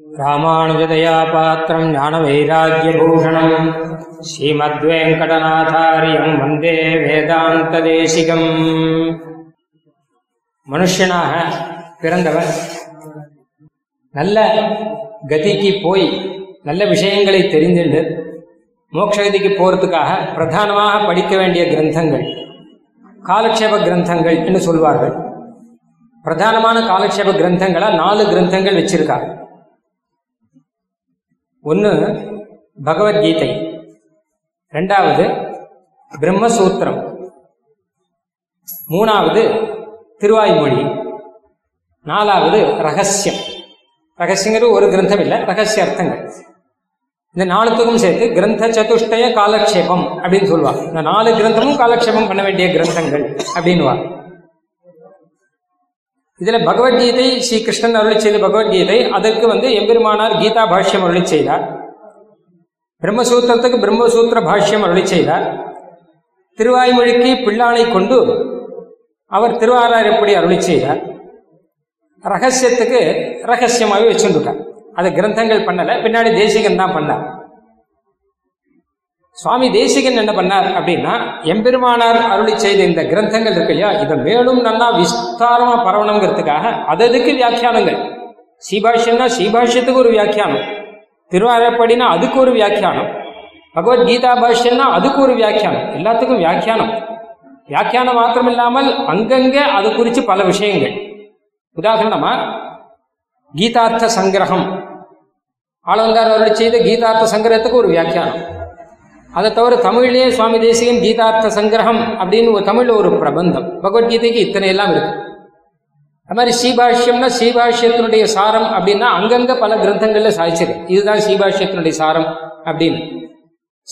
ராமானுஜதயா பாத்திரம் ஞானவைராக்கியபூஷணம். ஸ்ரீமத்வேங்கடநாதாரியம் வந்தே வேதாந்த தேசிகம் மனுஷனாக பிறந்தவர். நல்ல கதிக்கு போய் நல்ல விஷயங்களை தெரிந்துண்டு. மோட்சகதிக்கு போறதுக்காக பிரதானமாக படிக்க வேண்டிய கிரந்தங்கள். காலக்ஷேப கிரந்தங்கள் என்று சொல்வார்கள். பிரதானமான காலக்ஷேப கிரந்தங்களா நாலு கிரந்தங்கள் வச்சிருக்காங்க. ஒன்று பகவத்கீதை. ரெண்டாவது பிரம்மசூத்திரம். மூணாவது திருவாய்மொழி. நாலாவது ரகசியம். ரகசியங்கிறது ஒரு கிரந்தம் இல்லை ரகசிய அர்த்தங்கள். இந்த நாலுத்துக்கும் சேர்த்து கிரந்த சதுஷ்டய காலக்ஷேபம் அப்படின்னு சொல்லுவாங்க. இந்த நாலு கிரந்தமும் காலக்ஷேபம் பண்ண வேண்டிய கிரந்தங்கள் அப்படின்னுவாங்க. இதுல பகவத்கீதை ஸ்ரீ கிருஷ்ணன் அருளி செய்த பகவத்கீதை அதற்கு வந்து எம்பெருமானார் கீதா பாஷ்யம் அருளி செய்தார். பிரம்மசூத்திரத்துக்கு பிரம்மசூத்திர பாஷ்யம் அருளி செய்தார். திருவாய்மொழிக்கு பிள்ளானை கொண்டு அவர் திருவாரார் எப்படி அருளி செய்தார்? ரகசியத்துக்கு ரகசியமாகவே வச்சுருக்கார் அது கிரந்தங்கள் பண்ணல பின்னாடி தேசிகன் தான் பண்ணார். சுவாமி தேசிகன் என்ன பண்ணார் அப்படின்னா எம்பெருமானார் அருளி செய்த இந்த கிரந்தங்கள் இருக்கு இல்லையா இதை மேலும் நல்லா விஸ்தாரமா பரவணுங்கிறதுக்காக அததுக்கு வியாக்கியானங்கள்? சீபாஷ்யம்னா சீபாஷ்யத்துக்கு ஒரு வியாக்கியானம். திருவாரப்படினா அதுக்கு ஒரு வியாக்கியானம். பகவத்கீதா பாஷ்யம்னா அதுக்கு ஒரு வியாக்கியானம். எல்லாத்துக்கும் வியாக்கியானம். வியாக்கியானம் மாத்திரம் இல்லாமல் அங்கங்கே அது குறித்து பல விஷயங்கள். உதாரணமா கீதார்த்த சங்கிரகம். ஆளவந்தார் அருளி செய்த கீதார்த்த சங்கிரகத்துக்கு ஒரு வியாக்கியானம். அதை தவிர தமிழ்லேயே சுவாமி தேசிகன் கீதார்த்த சங்கிரகம் அப்படின்னு ஒரு தமிழில் ஒரு பிரபந்தம். பகவத்கீதைக்கு இத்தனை எல்லாம் இருக்கு. அது மாதிரி ஸ்ரீபாஷ்யம்னா ஸ்ரீபாஷ்யத்தினுடைய சாரம் அப்படின்னா அங்கங்க பல கிரந்தங்கள்ல சாதிச்சிருக்கு இதுதான் ஸ்ரீபாஷ்யத்தினுடைய சாரம் அப்படின்னு.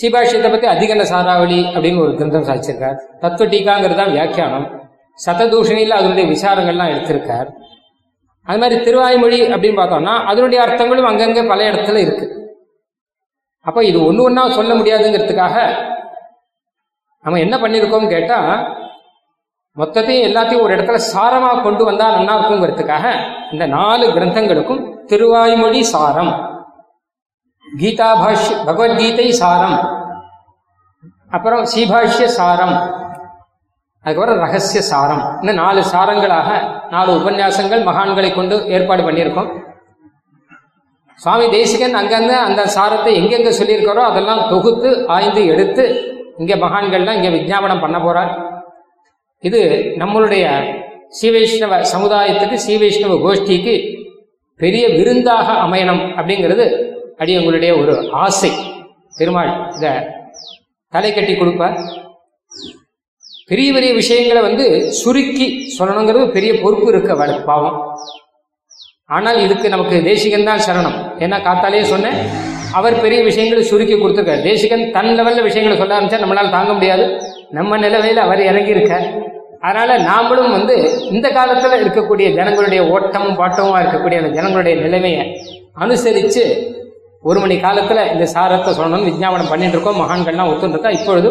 ஸ்ரீபாஷ்யத்தை பத்தி அதிகன சாராவளி அப்படின்னு ஒரு கிரந்தம் சாதிச்சிருக்கார் தத்துவ டீகாங்கிறது தான் வியாக்கியானம். சததூஷணியில் அதனுடைய விசாரங்கள்லாம் எடுத்திருக்கார். அது மாதிரி திருவாய்மொழி அப்படின்னு பார்த்தோம்னா அதனுடைய அர்த்தங்களும் அங்கங்க பல இடத்துல இருக்கு. அப்போ இது ஒன்று ஒன்றா சொல்ல முடியாதுங்கிறதுக்காக நம்ம என்ன பண்ணியிருக்கோம்னு கேட்டால் மொத்தத்தையும் எல்லாத்தையும் ஒரு இடத்துல சாரமாக கொண்டு வந்தால் நல்லா இருக்குங்கிறதுக்காக இந்த நாலு கிரந்தங்களுக்கும் திருவாய்மொழி சாரம் கீதா பாஷ்ய பகவத்கீதை சாரம் அப்புறம் சீபாஷ்ய சாரம் அதுக்கப்புறம் ரகசிய சாரம் இன்னும் நாலு சாரங்களாக நாலு உபன்யாசங்கள் மகான்களை கொண்டு ஏற்பாடு பண்ணியிருக்கோம். சுவாமி தேசிகன் அங்கங்க அந்த சாரத்தை எங்கெங்க சொல்லியிருக்காரோ அதெல்லாம் தொகுத்து ஆய்ந்து எடுத்து இங்கே மகான்கள்லாம் இங்கே விஜாபனம் பண்ண போறார். இது நம்மளுடைய ஸ்ரீவைஷ்ணவ சமுதாயத்துக்கு ஸ்ரீவைஷ்ணவ கோஷ்டிக்கு பெரிய விருந்தாக அமையணும் அப்படிங்கிறது அடி உங்களுடைய ஒரு ஆசை. பெருமாள் இத தலை கட்டி கொடுப்பார். பெரிய பெரிய விஷயங்களை வந்து சுருக்கி சொல்லணுங்கிறது பெரிய பொறுப்பு இருக்க பாவம். ஆனால் இதுக்கு நமக்கு தேசிகன் தான் சரணம். ஏன்னா காத்தாலேயே சொன்னேன் அவர் பெரிய விஷயங்களை சுருக்கி கொடுத்துருக்கார். தேசிகன் தன் லெவலில் விஷயங்களை சொல்ல ஆரம்பிச்சா நம்மளால் தாங்க முடியாது. நம்ம நிலவையில் அவர் இறங்கி அதனால் அதனால நாமளும் வந்து இந்த காலத்தில் இருக்கக்கூடிய ஜனங்களுடைய ஓட்டமும் பாட்டமும் இருக்கக்கூடிய அந்த ஜனங்களுடைய நிலைமையை அனுசரித்து ஒரு மணி காலத்தில் இந்த சாரத்தை சொல்லணும்னு விஜாபனம் பண்ணிட்டு இருக்கோம். மகான்கள்லாம் ஒத்துருக்கா இப்பொழுது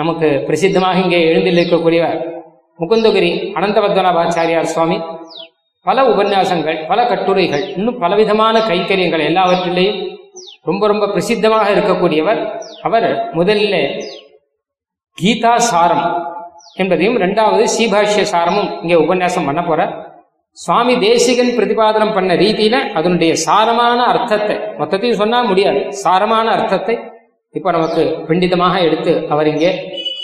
நமக்கு பிரசித்தமாக இங்கே எழுந்திருக்கக்கூடிய முகுந்தகிரி அனந்தபத்மநாபாச்சாரியார் சுவாமி. பல உபன்யாசங்கள் பல கட்டுரைகள் இன்னும் பலவிதமான கைக்கரியங்கள் எல்லாவற்றிலேயும் ரொம்ப ரொம்ப பிரசித்தமாக இருக்கக்கூடியவர் அவர் முதலில் கீதா சாரம் என்பதையும் ரெண்டாவது சீபாஷ்ய சாரமும் இங்கே உபன்யாசம் பண்ண போற சுவாமி தேசிகன் பிரதிபாதனம் பண்ண ரீதியில அதனுடைய சாரமான அர்த்தத்தை மொத்தத்தையும் சொன்னா முடியாது சாரமான அர்த்தத்தை இப்போ நமக்கு பிண்டிதமாக எடுத்து அவர் இங்கே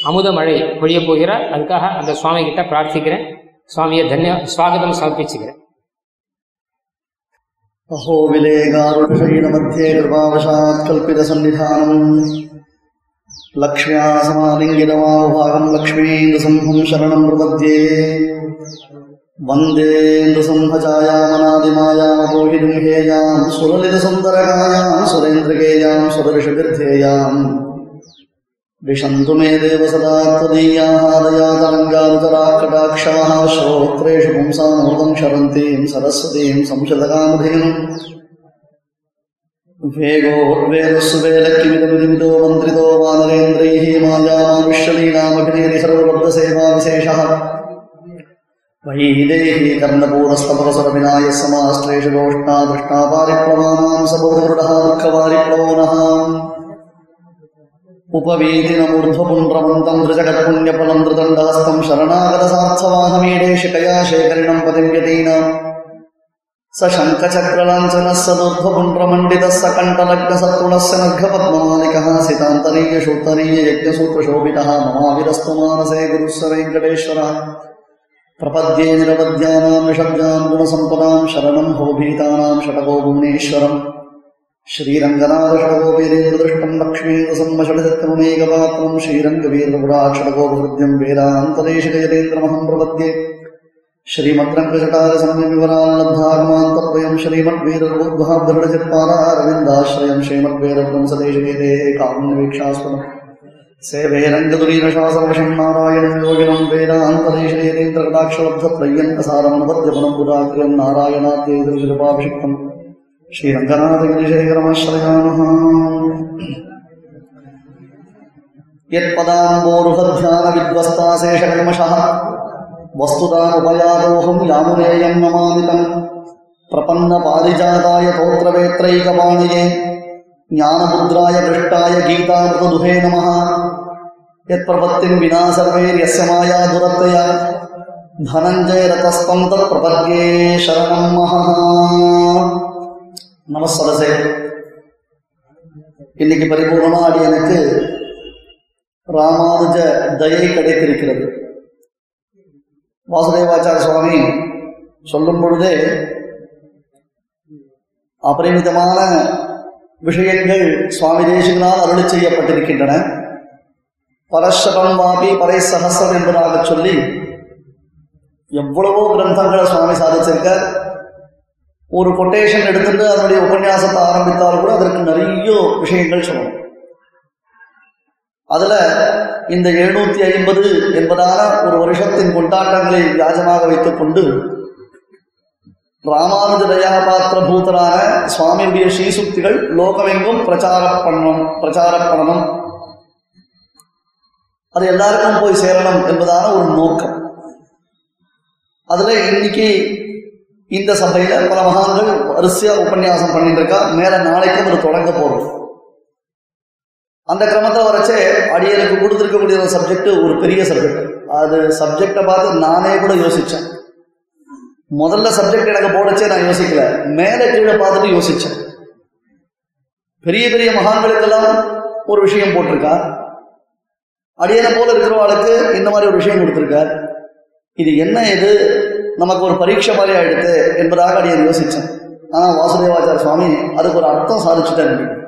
அமுத மழை பொழிய போகிறார். அதுக்காக அந்த சுவாமி கிட்ட பிரார்த்திக்கிறேன். ಸ್ವಾಮಿಯ ಧನ್ಯ ಸ್ವಾಗತ ಸಮರ್ಪಿಸಿದರೆ ಅಹೋ ವಿಲೇಗಾರುಷಯೀಣ ಮಧ್ಯೆ ಕೃಪಾವಶಾತ್ ಕಲ್ಪಿತ ಸನ್ನಿಧಾನಂ ಲಕ್ಷ್ಮ್ಯಾ ಸಮಾಲಿಂಗಿರಮಾಭಾಗಂ ಲಕ್ಷ್ಮೀಂದ್ರ ಸಿಂಹಂ ಶರಣಂ ಪ್ರಪದ್ಯೆ वन्दे नृसंहजायामनादिमायां मोहिनीं हेयां सुललितसुन्दरकायां सुरेन्द्रकेयां सुरऋषभिर्धेयाम् विशन्तु मे देव सदा त्वदीयाः दयातरङ्गारुतराः कटाक्षाः श्रोत्रेषु पुंसामृतम् शरन्तीम् सरस्वतीम् संशतकामधेनुम् वेगोर्वेदस्सुवेलक्किमिदमिदिमिदो मन्त्रितो वानरेन्द्रैः मायामानुष्यलीनामभिनेरि सर्वबद्धसेवाविशेषः वैदेही कर्णपूरस्तपकसुरविनाय समाश्लेषदोष्णा दृष्टा पारिप्लवानां सबोधगरुडः दुःखवारिप्लवो नः उपवीतिनमूर्ध्वपुण्ड्रवन्तं धृजगत्पुण्यफलं धृदण्डहस्तं शरणागतसार्थवाहमीडे शिकया शेखरिणं पतिं यतीनाम् स शङ्खचक्रलाञ्छनः स दुर्ध्वपुण्ड्रमण्डितः स कण्ठलग्नसत्तुणः स नर्घपद्ममालिकः सितान्तरीयशूत्तरीययज्ञसूत्रशोभितः ममाविरस्तु मानसे गुरुः स वेङ्कटेश्वरः प्रपद्ये निरवद्यानां निषद्यां गुणसम्पदां शरणं भवभीतानां षटको भुवनेश्वरम् श्रीरङ्गनाथषडगोपीरेन्द्रदृष्टं लक्ष्मीन्दसम्मषडचक्रमेकपात्रं श्रीरङ्गवीरपुराक्षडगोपहृद्यं वेदान्तदेशिकयतेन्द्रमहं प्रपद्ये श्रीमद्रङ्गजटारसंयमिवराल्लब्धागमान्तद्वयं श्रीमद्वीरबुद्धाभरणचित्पारारविन्दाश्रयं श्रीमद्वेदवंसदेशकेते काम्यवीक्षास्पदम् सेवे रङ्गदुरीरशासवशं नारायणं योगिनं वेदान्तदेशयतेन्द्रकटाक्षलब्धत्रय्यन्तसारमनुपद्यपनं पुराग्र्यं नारायणाद्यैतृकृपाभिषिक्तम् श्रीरङ्गनाथगिरिशेखरमाश्रयामः यत्पदाम्बोरुहध्यानविद्वस्ताशेषकल्मषः वस्तुतामुपयातोऽहं यामुनेयं नमामि तम् प्रपन्नपारिजाताय तोत्रवेत्रैकपाणिये ज्ञानमुद्राय पृष्टाय गीतामृतदुहे नमः यत्प्रपत्तिं विना सर्वैर्यस्य माया दुरत्तया धनञ्जयरतस्तं तत्प्रपद्ये शरणं महः நமஸ்தலசே. இன்னைக்கு பரிபூர்ணமா அது எனக்கு ராமானுஜ தயை கிடைத்திருக்கிறது. வாசுதேவாச்சார சுவாமி சொல்லும் பொழுதே அபரிமிதமான விஷயங்கள் சுவாமி தேசிகனால் அருளி செய்யப்பட்டிருக்கின்றன. பரஸ்வரம் வாபி பரை சகசம் என்பதாக சொல்லி எவ்வளவோ கிரந்தங்களை சுவாமி சாதிச்சிருக்கார். ஒரு கொட்டேஷன் எடுத்துட்டு அதனுடைய உபன்யாசத்தை ஆரம்பித்தால் கூட அதற்கு நிறைய விஷயங்கள் சொல்லணும். அதுல இந்த எழுநூத்தி ஐம்பது என்பதான ஒரு வருஷத்தின் கொண்டாட்டங்களை வியாஜமாக வைத்துக் கொண்டு ராமானுஜ தயாபாத்திர பூத்தரான சுவாமியுடைய ஸ்ரீசுக்திகள் லோகமெங்கும் பிரச்சார பண்ணணும் பிரச்சார பண்ணணும். அது எல்லாருக்கும் போய் சேரணும் என்பதான ஒரு நோக்கம். அதுல இன்னைக்கு இந்த சபையில பல மகான்கள் வரிசையா உபன்யாசம் பண்ணிட்டு இருக்கா மேல நாளைக்கும் ஒரு தொடங்க போறோம். அந்த கிரமத்தை வரைச்சே அடியனுக்கு கொடுத்துருக்கக்கூடிய ஒரு சப்ஜெக்ட் ஒரு பெரிய சப்ஜெக்ட் அது சப்ஜெக்டை பார்த்து நானே கூட யோசிச்சேன். முதல்ல சப்ஜெக்ட் எனக்கு போடச்சே நான் யோசிக்கல. மேலே கீழே பார்த்துட்டு யோசிச்சேன். பெரிய பெரிய மகான்களுக்கெல்லாம் ஒரு விஷயம் போட்டிருக்கா? அடியனை போல இருக்கிறவளுக்கு இந்த மாதிரி ஒரு விஷயம் கொடுத்துருக்கார் இது என்ன இது? நமக்கு ஒரு பரீட்சை மாதிரி ஆயிடுத்து என்பதாக அடியன் யோசிச்சேன். ஆனால் வாசுதேவாச்சார சுவாமி அதுக்கு ஒரு அர்த்தம் சாதிச்சுட்டேன்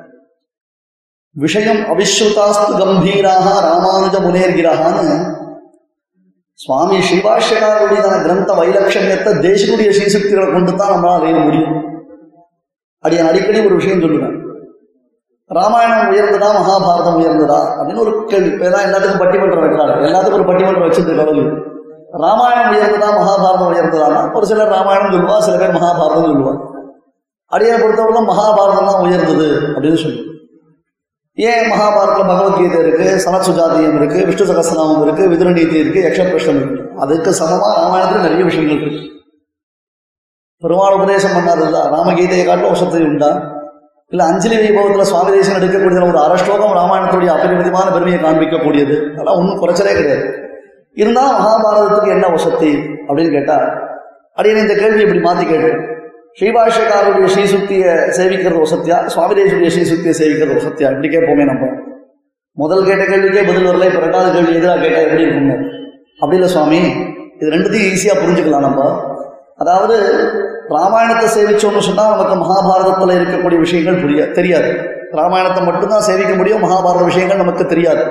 விஷயம் அவிஸ்ருதாஸ்து கம்பீராக ராமானுஜ முனேர்கிறான்னு சுவாமி ஸ்ரீபாஷ்யக்காரருடைய கிரந்த வைலட்சண்யத்தை தேசனுடைய ஸ்ரீசக்திகளை கொண்டு தான் நம்மளால் அறிய முடியும். அடியன் அடிக்கடி ஒரு விஷயம் சொல்லுவேன். ராமாயணம் உயர்ந்ததா மகாபாரதம் உயர்ந்ததா? அப்படின்னு ஒரு கேள்வி. இப்பதான் எல்லாத்துக்கும் பட்டிமன்றம் வைக்கிறாங்க. எல்லாத்துக்கும் ஒரு பட்டிமன்றம் வச்சிருந்த கடவுள். ராமாயணம் உயர்ந்ததா மகாபாரதம் உயர்ந்ததானா? ஒரு சிலர் ராமாயணம் சொல்லுவா சில பேர் மகாபாரதம் சொல்லுவா அடியை பொறுத்தவரை மகாபாரதம் தான் உயர்ந்தது அப்படின்னு சொல்லுவோம் ஏன் மகாபாரதத்தில் பகவத்கீதை இருக்கு சனசுஜாதியம் இருக்கு விஷ்ணு சகசநாமம் இருக்கு விதுரநீதி இருக்கு யக்ஷபிரஷ்டம் இருக்கு? அதுக்கு சமமா ராமாயணத்துல நிறைய விஷயங்கள் இருக்கு. பெருமாள் உபதேசம் பண்ணாருல்ல ராமகீதையை காட்டும் வருஷத்தை உண்டா? இல்லை அஞ்சலி வைபவத்தில் சுவாமி தேசம் எடுக்கக்கூடிய ஒரு அரை ராமாயணத்துடைய அபரிமிதமான பெருமையை காண்பிக்கக்கூடியது? அதெல்லாம் ஒன்றும் குறைச்சலே கிடையாது. இருந்தால் மகாபாரதத்துக்கு என்ன வசதி அப்படின்னு கேட்டால் அப்படின்னு இந்த கேள்வி இப்படி மாற்றி கேட்டேன் ஸ்ரீபாஷக்காரருடைய ஸ்ரீசுக்தியை சேவிக்கிறது வசத்தியா சுவாமிதேசுடைய ஸ்ரீசுக்தியை சேவிக்கிறது வசத்தியா இப்படி கேட்போமே நம்ம. முதல் கேட்ட கேள்விக்கே பதில் வரல இப்போ ரெண்டாவது கேள்வி எதிராக கேட்டால் எப்படி இருக்குங்க அப்படி இல்லை சுவாமி இது ரெண்டுத்தையும் ஈஸியாக புரிஞ்சுக்கலாம் நம்ம. அதாவது ராமாயணத்தை சேவிச்சோம்னு சொன்னால் நமக்கு மகாபாரதத்தில் இருக்கக்கூடிய விஷயங்கள் புரிய தெரியாது. ராமாயணத்தை மட்டும்தான் சேவிக்க முடியும் மகாபாரத விஷயங்கள் நமக்கு தெரியாது.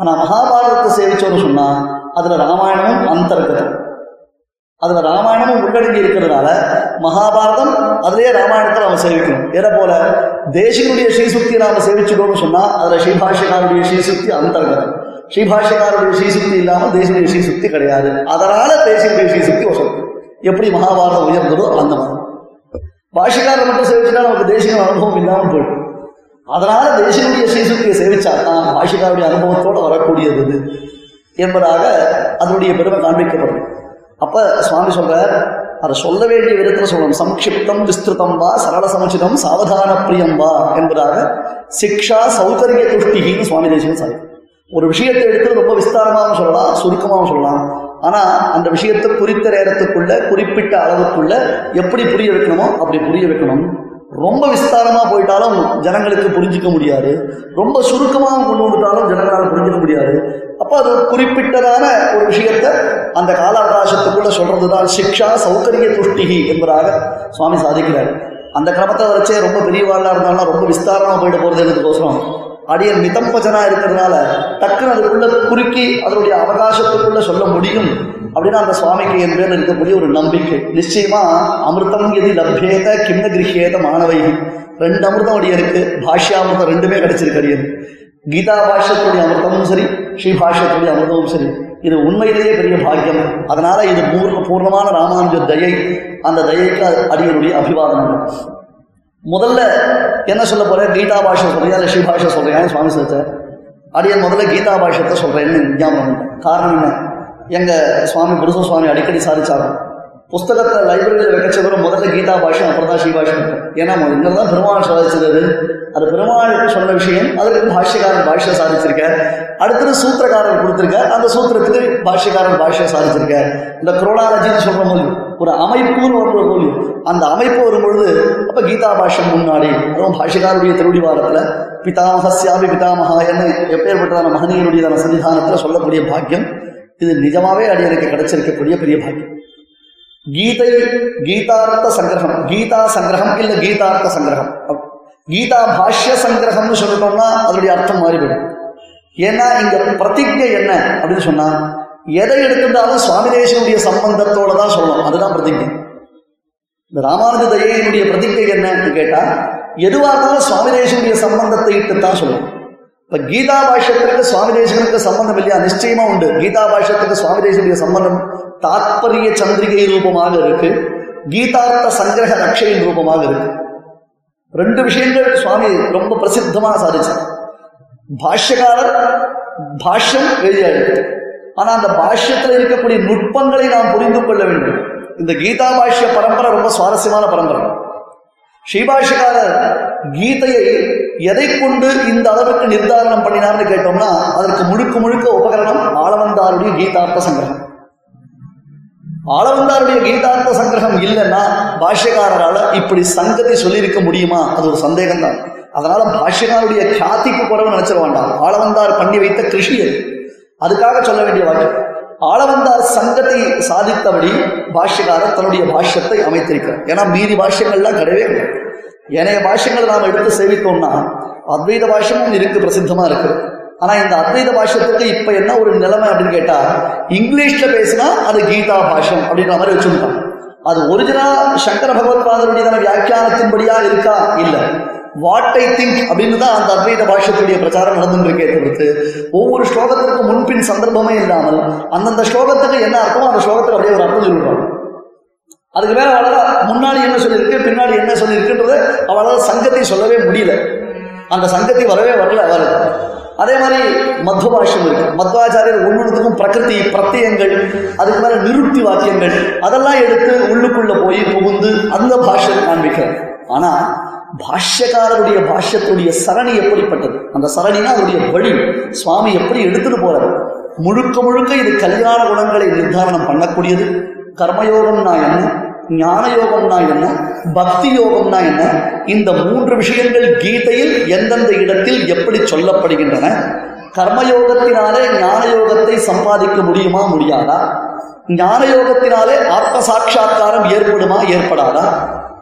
ஆனால் மகாபாரதத்தை சேவிச்சோம்னு சொன்னால் அதுல ராமாயணமும் அந்தர்கதம். அதுல ராமாயணமும் உள்ளடங்கி இருக்கிறதுனால மகாபாரதம் அதுலயே ராமாயணத்தை நாம சேவிக்கணும். எதை போல? தேசிகனுடைய ஸ்ரீசுக்தியை நாம சேவிச்சுக்கணும்னு சொன்னா அதுல ஸ்ரீபாஷ்யக்காருடைய ஸ்ரீசுக்தி அந்தர்கதம். ஸ்ரீபாஷ்யக்காருடைய ஸ்ரீசுக்தி இல்லாம தேசிகனுடைய ஸ்ரீசுக்தி கிடையாது. அதனால தேசிகனுடைய ஸ்ரீசுக்தி வசதி. எப்படி மகாபாரதம் உயர்ந்ததோ அந்த மாதிரி. பாஷிக்காரர் மட்டும் சேவிச்சுட்டா நமக்கு தேசிய அனுபவம் இல்லாமல் போயிடும். அதனால தேசியனுடைய ஸ்ரீசுக்தியை சேவிச்சா தான் பாஷிக்காருடைய அனுபவத்தோட வரக்கூடியது. என்பதாக அதனுடைய பெருமை காண்பிக்கப்படும். அப்ப சுவாமி சொல்றார் அதை சொல்ல வேண்டிய விதத்தில் சொல்லணும். சம்க்ஷிப்தம் விஸ்திருதம் வா சரள சமுச்சிதம் சாவதான பிரியம் வா என்பதாக சிக்ஷா சௌகரிய துஷ்டிகின்னு சுவாமி தேசியம் சாரி ஒரு விஷயத்தை எடுத்து ரொம்ப விஸ்தாரமாகவும் சொல்லலாம் சுருக்கமாகவும் சொல்லலாம். ஆனால் அந்த விஷயத்தை குறித்த நேரத்துக்குள்ள குறிப்பிட்ட அளவுக்குள்ள எப்படி புரிய வைக்கணுமோ அப்படி புரிய வைக்கணும். ரொம்ப விஸ்தாரமாக போயிட்டாலும் ஜனங்களுக்கு புரிஞ்சுக்க முடியாது. ரொம்ப சுருக்கமாக கொண்டு வந்துட்டாலும் ஜனங்களால் புரிஞ்சிக்க முடியாது. அப்போ அது ஒரு குறிப்பிட்டதான ஒரு விஷயத்தை அந்த கால அவகாசத்துக்குள்ள சொல்றதுதான் சிக்ஷா சௌகரிய துஷ்டிகி என்பதாக சுவாமி சாதிக்கிறார். அந்த கிரமத்தை வச்சே ரொம்ப பெரியவாளா இருந்தாலும் ரொம்ப விஸ்தாரமாக போயிட்டு போறது எனதுக்கோசரம் அடியன் மிதம்பஜனா இருக்கிறதுனால டக்குன்னு அதுக்குள்ள குறுக்கி அதனுடைய அவகாசத்துக்குள்ள சொல்ல முடியும். அப்படின்னு அந்த சுவாமிக்கு என் பேரில் இருக்கக்கூடிய ஒரு நம்பிக்கை. நிச்சயமா அமிர்தம் எதி லப்யேத கிண்ண கிரகியேத மாணவை ரெண்டு அமிர்தம் அடியனுக்கு பாஷ்யாமிர்தம் ரெண்டுமே கிடைச்சிருக்கு அடியன் கீதா பாஷ்யத்துடைய அமிர்தமும் சரி ஸ்ரீ பாஷ்யத்துடைய அமிர்தமும் சரி. இது உண்மையிலேயே பெரிய பாக்கியம். அதனால இது பூர்ண பூர்ணமான ராமானுஜ தயை அந்த தயைக்கு அடியனுடைய அபிவாதனங்கள் முதல்ல என்ன சொல்ல போறேன்? கீதா பாஷை சொல்றியா இல்லை ஸ்ரீ பாஷை சொல்றியான்னு சுவாமி சார் அடியன் முதல்ல கீதா பாஷத்தை சொல்றேன்னு ஞாபகம் காரணம் என்ன? எங்க சுவாமி புருஷ சுவாமி அடிக்கடி சாதிச்சாரு? புஸ்தகத்தை லைப்ரரியில் வைக்கச்சவரும் முதல்ல கீதா பாஷம் அப்புறம் தான் ஸ்ரீ பாஷை ஏன்னா என்னதான் பெருமாள் சாதிச்சது. அது அது பெருமாள் சொன்ன விஷயம் அதற்கு பாஷ்யக்காரன் பாஷ்யம் சாதிச்சிருக்கார் அடுத்தது சூத்திரக்காரன் கொடுத்துருக்க. அந்த சூத்திரத்துக்கு பாஷ்யக்காரன் பாஷ்யம் சாதிச்சிருக்கார் இந்த குரோனாலஜின்னு சொல்ற போது ஒரு அமைப்புன்னு ஒரு போது அந்த அமைப்பு வரும்பொழுது அப்ப கீதா பாஷ்யம் முன்னாடி அதுவும் பாஷ்யக்காரருடைய திருடிவாரத்துல பிதாமகசியாபி பிதாமகா என்ன எப்பேற்பட்டதான மகனியனுடையதான சன்னிதானத்தில் சொல்லக்கூடிய பாக்கியம் இது நிஜமாவே அடியனுக்கு கிடைச்சிருக்கக்கூடிய பெரிய பாக்கியம். கீதை கீதார்த்த சங்கிரகம். கீதா சங்கிரகம் இல்ல கீதார்த்த சங்கிரகம். கீதா பாஷ்ய சங்கிரகம்னு சொல்லிட்டோம்னா அதனுடைய அர்த்தம் மாறிவிடும். ஏன்னா இங்க பிரதிஜை என்ன அப்படின்னு சொன்னா எதை எடுத்துட்டாலும் சுவாமி தேசனுடைய சம்பந்தத்தோட தான் சொல்லணும். அதுதான் பிரதிஜை. இந்த ராமானுஜ தயையினுடைய பிரதிஜை என்னன்னு கேட்டா எதுவாக இருந்தாலும் சுவாமி தேசனுடைய சம்பந்தத்தை இட்டு தான் சொல்லணும். இப்ப கீதா பாஷ்யத்திற்கு சுவாமி தேசனுக்கு சம்பந்தம் இல்லையா நிச்சயமா உண்டு கீதா பாஷ்யத்துக்கு சுவாமி தேசனுடைய சம்பந்தம் தாத்பரிய சந்திரிகை ரூபமாக இருக்கு கீதார்த்த சங்கிரக ரட்சையின் ரூபமாக இருக்கு ரெண்டு விஷயங்கள் சுவாமி ரொம்ப பிரசித்தமாக சாதிச்சார் பாஷ்யக்காரர் பாஷ்யம் எழுதியாரு ஆனா அந்த பாஷ்யத்தில் இருக்கக்கூடிய நுட்பங்களை நாம் புரிந்து கொள்ள வேண்டும் இந்த கீதா பாஷ்ய பரம்பரை ரொம்ப சுவாரஸ்யமான பரம்பரை ஸ்ரீபாஷ்யக்காரர் கீதையை எதை கொண்டு இந்த அளவுக்கு நிர்தாரணம் பண்ணினார்னு கேட்டோம்னா அதற்கு முழுக்க முழுக்க உபகரணம் ஆளவந்தாருடைய கீதார்த்த சங்கிரகம். ஆளவந்தாருடைய கீதார்த்த சங்கிரகம் இல்லைன்னா பாஷ்யக்காரரால இப்படி சங்கத்தை சொல்லியிருக்க முடியுமா? அது ஒரு சந்தேகம் தான் அதனால பாஷ்யக்காருடைய கியாதிக்கு குறவு நினைச்சிட வேண்டாம். ஆளவந்தார் பண்ணி வைத்த கிருஷி அது. அதுக்காக சொல்ல வேண்டிய வாக்கு. ஆளவந்தார் சங்கத்தை சாதித்தபடி பாஷ்யக்காரர் தன்னுடைய பாஷ்யத்தை அமைத்திருக்கிறார். ஏன்னா மீதி பாஷ்யங்கள்லாம் கிடையவே கிடையாது. ஏனைய பாஷ்யங்கள் நாம் எடுத்து சேவித்தோம்னா அத்வைத பாஷ்யமும் இருக்கு பிரசித்தமா இருக்கு. ஆனா இந்த அத்வைத பாஷ்யத்துக்கு இப்ப என்ன ஒரு நிலைமை அப்படின்னு கேட்டா இங்கிலீஷ்ல பேசினா அது கீதா பாஷம் அப்படின்ற மாதிரி வச்சுருக்கான் அது ஒரிஜினலா சங்கர பகவத்பாதருடைய வியாக்கியானத்தின்படியா இருக்கா? இல்ல. வாட் ஐ திங்க் அப்படின்னு தான் அந்த அத்வைத பாஷத்துடைய பிரச்சாரம் நடந்துருக்கே தவிர்த்து ஒவ்வொரு ஸ்லோகத்திற்கு முன்பின் சந்தர்ப்பமே இல்லாமல் அந்தந்த ஸ்லோகத்துக்கு என்ன அர்த்தமோ அந்த ஸ்லோகத்துக்கு அப்படியே ஒரு அர்த்தம் சொல்லுவாங்க அதுக்கு மேல அவளால் முன்னாடி என்ன சொல்லியிருக்கு பின்னாடி என்ன சொல்லியிருக்குன்றது அவளால் சங்கத்தை சொல்லவே முடியல. அந்த சங்கத்தை வரவே வரல அவருக்கு அதே மாதிரி மத்வ பாஷ்யம் இருக்கு. மத்வாச்சாரியர் ஒன்னொன்றுக்கும் பிரகிருதி பிரத்தியங்கள் அதுக்கு மேலே நிருப்தி வாக்கியங்கள் அதெல்லாம் எடுத்து உள்ளுக்குள்ள போய் புகுந்து அந்த பாஷ்யம் காண்பிக்கிறார். ஆனா பாஷ்யக்காரருடைய பாஷ்யத்துடைய சரணி எப்படிப்பட்டது? அந்த சரணினா அதனுடைய வழி. சுவாமி எப்படி எடுத்துட்டு போறாரு? முழுக்க முழுக்க இது கல்யாண குணங்களை நிர்தாரணம் பண்ணக்கூடியது. கர்மயோகம்னா என்ன ஞான யோகம்னா என்ன பக்தி யோகம்னா என்ன இந்த மூன்று விஷயங்கள் கீதையில் எந்தெந்த இடத்தில் எப்படி சொல்லப்படுகின்றன? கர்மயோகத்தினாலே ஞான யோகத்தை சம்பாதிக்க முடியுமா முடியாதா? ஞான யோகத்தினாலே ஆத்ம சாட்சா்காரம் ஏற்படுமா ஏற்படாதா?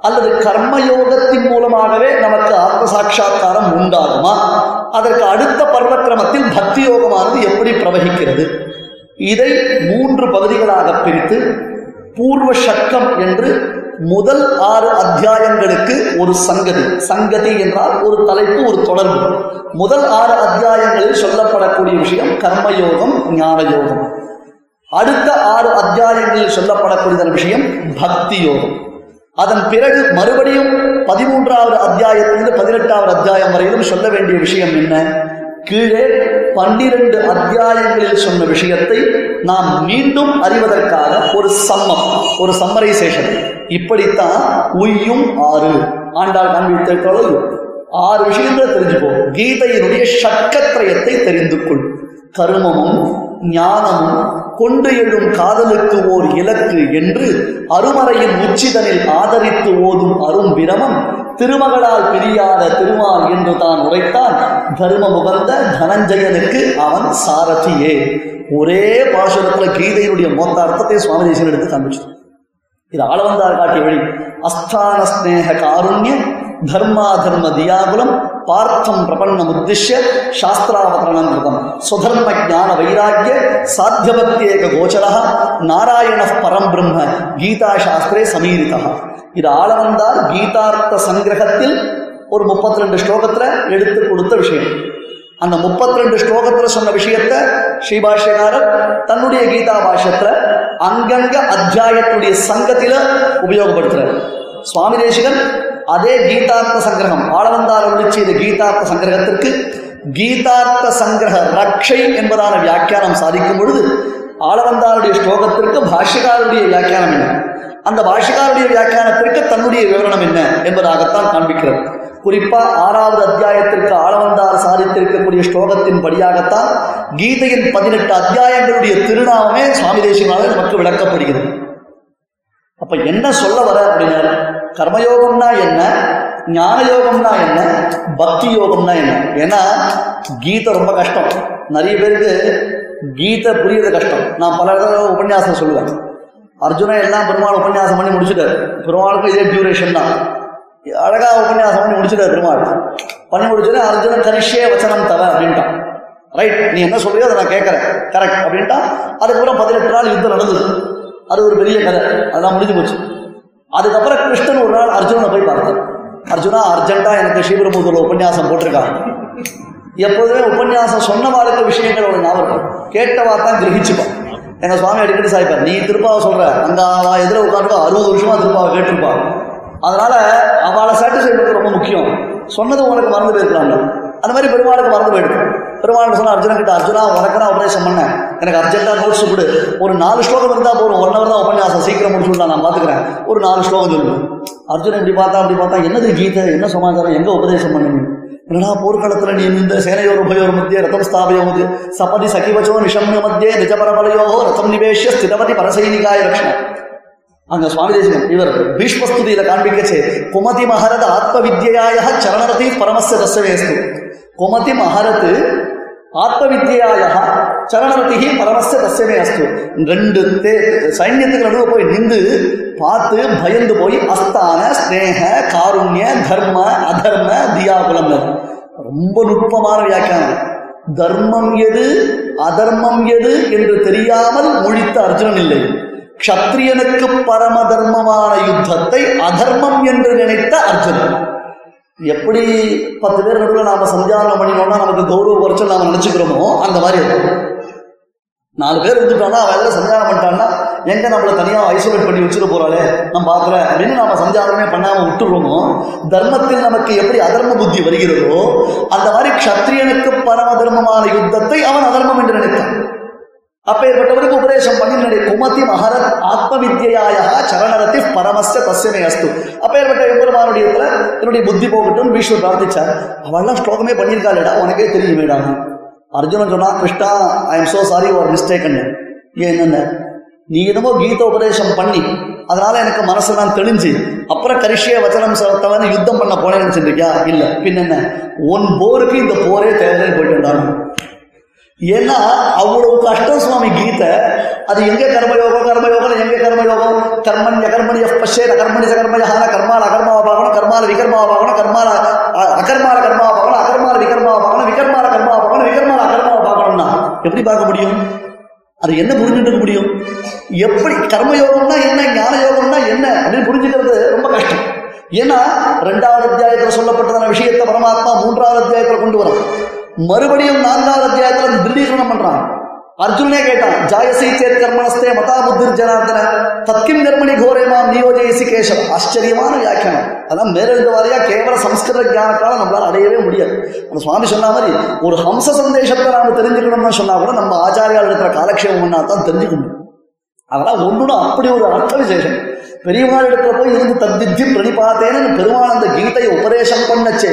அல்லது கர்மயோகத்தின் மூலமாகவே நமக்கு ஆத்ம சாட்சா்காரம் உண்டாகுமா? அதற்கு அடுத்த பர்வக்கிரமத்தில் பக்தி யோகமானது எப்படி பிரவகிக்கிறது? இதை மூன்று பகுதிகளாக பிரித்து பூர்வ சக்கம் என்று முதல் ஆறு அத்தியாயங்களுக்கு ஒரு சங்கதி. சங்கதி என்றால் ஒரு தலைப்பு ஒரு தொடர்பு. முதல் ஆறு அத்தியாயங்களில் சொல்லப்படக்கூடிய விஷயம் கர்மயோகம் ஞான யோகம் அடுத்த ஆறு அத்தியாயங்களில் சொல்லப்படக்கூடிய விஷயம் பக்தி யோகம் அதன் பிறகு மறுபடியும் பதிமூன்றாவது அத்தியாயத்திலிருந்து பதினெட்டாவது அத்தியாயம் வரையிலும் சொல்ல வேண்டிய விஷயம் என்ன? கீழே பன்னிரண்டு அத்தியாயங்களில் சொன்ன விஷயத்தை நாம் மீண்டும் அறிவதற்காக ஒரு சம்மம் ஒரு சம்மரைசேஷன் இப்படித்தான் உய்யும் ஆறு. ஆண்டாள் காண்பித்திருக்கிறது ஆறு விஷயங்களை தெரிஞ்சுப்போம் கீதையினுடைய சக்கத்திரயத்தை தெரிந்து கொள். கருமமும் ஞானமும் கொண்டு எழும் காதலுக்கு ஓர் இலக்கு என்று அருமறையின் உச்சிதனில் ஆதரித்து ஓதும் அரும் பிரமம் திருமகளால் பிரியாத திருமால் என்று தான் உரைத்தான் தர்ம முகந்த தனஞ்சயனுக்கு அவன் சாரதியே. ஒரே பாசுரத்துல கீதையினுடைய மொத்த அர்த்தத்தை சுவாமி தேசியன் எடுத்து காமிச்சு இது ஆளவந்தார் காட்டிய வழி. அஸ்தான ஸ்நேக காருண்யம் தர்மாதர்ம தியாகுலம் பார்த்தம் பிரபன்னம் உத்திஷ்ய சாஸ்திராவதரணம் கிருதம். சுதர்ம ஜான வைராக்கிய சாத்தியபத்தியேக கோச்சர நாராயண பரம் பிரம்ம கீதா சாஸ்திரே சமீரிதா இது ஆளவந்தார் கீதார்த்த சங்கிரகத்தில் ஒரு முப்பத்தி ரெண்டு ஸ்லோகத்துல எடுத்து கொடுத்த விஷயம். அந்த முப்பத்தி ரெண்டு ஸ்லோகத்துல சொன்ன விஷயத்த ஸ்ரீபாஷ்யகாரர் தன்னுடைய கீதா பாஷ்யத்துல அங்கங்க அத்தியாயத்துடைய சங்கத்தில உபயோகப்படுத்துறாரு. சுவாமி தேசிகன் அதே கீதார்த்த சங்கிரகம் ஆளவந்தார் செய்த கீதார்த்த சங்கிரகத்திற்கு கீதார்த்த சங்கிரக ரக்ஷை என்பதான வியாக்கியானம் சாதிக்கும் பொழுது ஆளவந்தாருடைய ஸ்லோகத்திற்கு பாஷ்யக்காரருடைய வியாக்கியானம் என்ன? அந்த பாஷ்யக்காருடைய வியாக்கியானத்திற்கு தன்னுடைய விவரணம் என்ன என்பதாகத்தான் காண்பிக்கிறது. குறிப்பா ஆறாவது அத்தியாயத்திற்கு ஆளவந்தார் சாதித்திருக்கக்கூடிய ஸ்லோகத்தின் படியாகத்தான் கீதையின் பதினெட்டு அத்தியாயங்களுடைய திருநாமமே சுவாமி தேசியமாக நமக்கு விளக்கப்படுகிறது. அப்ப என்ன சொல்ல வர அப்படின்னா கர்மயோகம்னா என்ன ஞான யோகம்னா என்ன பக்தி யோகம்னா என்ன? ஏன்னா கீதை ரொம்ப கஷ்டம். நிறைய பேருக்கு கீதை புரியுறது கஷ்டம். நான் பல உபன்யாசம் சொல்லுவேன். அர்ஜுனா எல்லாம் பெருமாள் உபன்யாசம் பண்ணி முடிச்சுட்டாரு. பெருமாளுக்கும் இதே டியூரேஷன் தான். அழகா உபன்யாசம் பண்ணி முடிச்சுட்டாரு பெருமாள். பண்ணி முடிச்சுட்டு அர்ஜுன கரிஷே வச்சனம் தர அப்படின்ட்டான். ரைட் நீ என்ன சொல்றியோ அதை நான் கேட்கறேன். கரெக்ட் அப்படின்ட்டா அதுக்கப்புறம் பதினெட்டு நாள் யுத்தம் நடந்தது. அது ஒரு பெரிய கதை. அதெல்லாம் முடிஞ்சு போச்சு. அதுக்கப்புறம் கிருஷ்ணன் ஒரு நாள் அர்ஜுனனை போய் பார்த்தார் அர்ஜுனா அர்ஜென்ட்டா எனக்கு ஸ்ரீபெரும்புதூர்ல உபன்யாசம் போட்டிருக்காங்க எப்போதுமே உபன்யாசம் சொன்ன வாழ்க்கை விஷயங்களோட ஞாபகம் கேட்டவா தான் கிரகிச்சுப்பான். எங்க சுவாமி அடிக்கடி சாய்ப்பார் நீ திருப்பாவை சொல்ற அங்க அவ எதிர உட்காந்துருக்கா அறுபது வருஷமா திருப்பாவை கேட்டிருப்பா. அதனால அவளை சாட்டிஸ்ஃபை பண்ணுறது ரொம்ப முக்கியம். சொன்னது உனக்கு மறந்து போயிருக்கலாம்ல அந்த மாதிரி பெருமாளுக்கு மறந்து போயிடுது. பெருமாள் சொன்ன அர்ஜுனன் கிட்ட அர்ஜுனா உனக்கு நான் உபதேசம் பண்ணேன் எனக்கு அர்ஜென்ட்டாக நோட்ஸ் கொடு. ஒரு நாலு ஸ்லோகம் இருந்தா போதும். ஒன் ஹவர் தான் உபன்யாசம். சீக்கிரம் முடிச்சு நான் பாத்துக்கிறேன். ஒரு நாலு ஸ்லோகம் சொல்லு. அர்ஜுனன் இப்படி பார்த்தா அப்படி பார்த்தா என்னது கீதை? என்ன சமாச்சாரம்? எங்க உபதேசம் பண்ணுங்க என்னடா போர்க்களத்தில் நீ இந்த சேனையோர் உபயோர் மத்திய ரதம் ஸ்தாபயோ சபதி சகிவச்சோ நிஷம்ய மத்தியே நிஜபரபலயோ ரதம் நிவேஷ ஸ்திதபதி பரசைனிகாய ரக்ஷணம் அங்க சுவாமி தேசிகன் இவர் பீஷ்மஸ்துதியில காண்பிக்கச்சே குமதி மகரத ஆத்ம வித்யாய சரணரதி பரமஸ்ய தஸ்யவேஸ்து குமதி மகரத் ஆத்ம வித்யாய சரணரதி பரமஸ்ய தஸ்யமே அஸ்து. ரெண்டு தே சைன்யத்துக்கு நடுவு போய் நின்று பார்த்து பயந்து போய் அஸ்தான ஸ்னேக காருண்ய தர்ம அதர்ம தியாகுலம் ரொம்ப நுட்பமான வியாக்கியானம். தர்மம் எது அதர்மம் எது என்று தெரியாமல் முழித்த அர்ஜுனன் இல்லை. க்ஷத்ரியனுக்கு பரம தர்மமான யுத்தத்தை அதர்மம் என்று நினைத்த அர்ஜுனன். எப்படி பத்து பேர் நடுவில் நாம சந்தியானம் பண்ணினோம்னா நமக்கு கௌரவ குறைச்சல் நாம நினைச்சுக்கிறோமோ அந்த மாதிரி இருக்கும். நாலு பேர் இருந்துட்டோம்னா அவன் எல்லாம் சந்தியானம் பண்ணிட்டான்னா எங்க நம்மள தனியா ஐசோலேட் பண்ணி வச்சுட்டு போறாளே நம்ம பாக்குறேன் அப்படின்னு நாம சந்தியானமே பண்ணாம விட்டுருவோமோ தர்மத்தில் நமக்கு எப்படி அதர்ம புத்தி வருகிறதோ அந்த மாதிரி க்ஷத்ரியனுக்கு பரம தர்மமான யுத்தத்தை அவன் அதர்மம் என்று நினைத்தான். அப்பேற்பட்டவருக்கு உபதேசம் பண்ணி குமதி மகரத் ஆத்ம வித்யாய சரணரத்தி பரமஸ்ய தஸ்யமே அஸ்து. அப்பேற்பட்ட எம்பெருமானுடைய என்னுடைய புத்தி போகட்டும் பீஷ்மர் பிரார்த்திச்சார். அவள்லாம் ஸ்லோகமே பண்ணியிருக்காளேடா உனக்கே தெரியுமேடா. அர்ஜுனன் சொன்னா Krishna I am so sorry ஒரு மிஸ்டேக் ஏன் என்னென்ன நீ என்னமோ கீத உபதேசம் பண்ணி அதனால எனக்கு மனசு தான் தெளிஞ்சு அப்புறம் கரிஷிய வச்சனம் செலுத்தவன் யுத்தம் பண்ண போனேன்னு நினைச்சிருக்கியா இல்லை. பின்னென்ன? உன் போருக்கு இந்த போரே தேவைன்னு போயிட்டு வந்தாங்க ஏன்னா அவ்வளவு கஷ்டம் சுவாமி கீதை. அது எங்க கர்மயோகம் கர்மயோகம் எங்க கர்மயோகம்? கர்மன் கர்மணிய பஷேர கர்மணி கர்மயான கர்மால அகர்மாவை பார்க்கணும் கர்மால விகர்மாவை பார்க்கணும் கர்மால அகர்மால கர்மாவை பார்க்கணும் அகர்மால விகர்மாவை பார்க்கணும் விகர்மால கர்மாவை பார்க்கணும் விகர்மால அகர்மாவை பார்க்கணும்னா எப்படி பார்க்க முடியும்? அது என்ன புரிஞ்சுட்டு இருக்க முடியும்? எப்படி கர்மயோகம்னா என்ன ஞான யோகம்னா என்ன அப்படின்னு புரிஞ்சுக்கிறது ரொம்ப கஷ்டம். ஏன்னா ரெண்டாவது அத்தியாயத்தில் சொல்லப்பட்டதான விஷயத்தை பரமாத்மா மூன்றாவது அத்தியாயத்தில் கொண்டு வரும் மறுபடியும் நான்காவது அத்தியாயத்தில் அது பண்றான் அர்ஜுனே கேட்டான் ஜாயசி சேத் கர்மணஸ்தே மதா புத்திர் ஜனார்தன தத்கிம் கர்மணி கோரேமாம் நியோஜயசி கேசவ. ஆச்சரியமான வியாக்கியானம். அதான் மேலெழுந்த வாரியா கேவல சம்ஸ்கிருத ஜானத்தால நம்மளால அடையவே முடியாது. நம்ம சுவாமி சொன்ன மாதிரி ஒரு ஹம்ச சந்தேஷத்தை நாம தெரிஞ்சுக்கணும்னு சொன்னா கூட நம்ம ஆச்சாரியால் இருக்கிற காலக்ஷேபம் தான் தெரிஞ்சுக்க முடியும். அதெல்லாம் ஒண்ணுனா அப்படி ஒரு அர்த்த விசேஷம் பெரியவாள் இடத்துல போய் இருந்து தத்தித்தி பிரணிபாத்தேன்னு பெருமாள் அந்த கீதையை உபதேசம் பண்ணச்சே.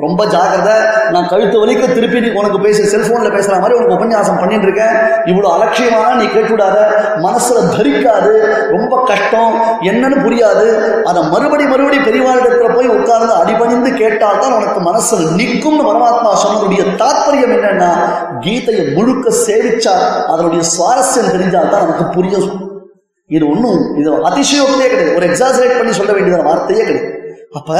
ரொம்ப ஜாக்கிரதை. நான் கழுத்து வலிக்க திருப்பி நீ உனக்கு பேசி செல்போன்ல பேசுற மாதிரி உனக்கு உபன்யாசம் பண்ணிட்டு இருக்கேன். இவ்வளவு அலட்சியமான நீ கேட்டுவிடாத. மனசுல தரிக்காது. ரொம்ப கஷ்டம். என்னன்னு புரியாது. அதை மறுபடி மறுபடி பெரியவாள் இடத்துல போய் உட்கார்ந்து அடிபணிந்து கேட்டால் தான் உனக்கு மனசுல நிற்கும்னு பரமாத்மா சொன்னதுடைய தாற்பயம் என்னன்னா கீதையை முழுக்க சேவிச்சா அதனுடைய சுவாரஸ்யம் தெரிஞ்சால் தான் நமக்கு புரியும். இது ஒன்றும் இது அதிசயோக்தியே கிடையாது. ஒரு எக்ஸாசரேட் பண்ணி சொல்ல வேண்டியதான வார்த்தையே கிடையாது. அப்ப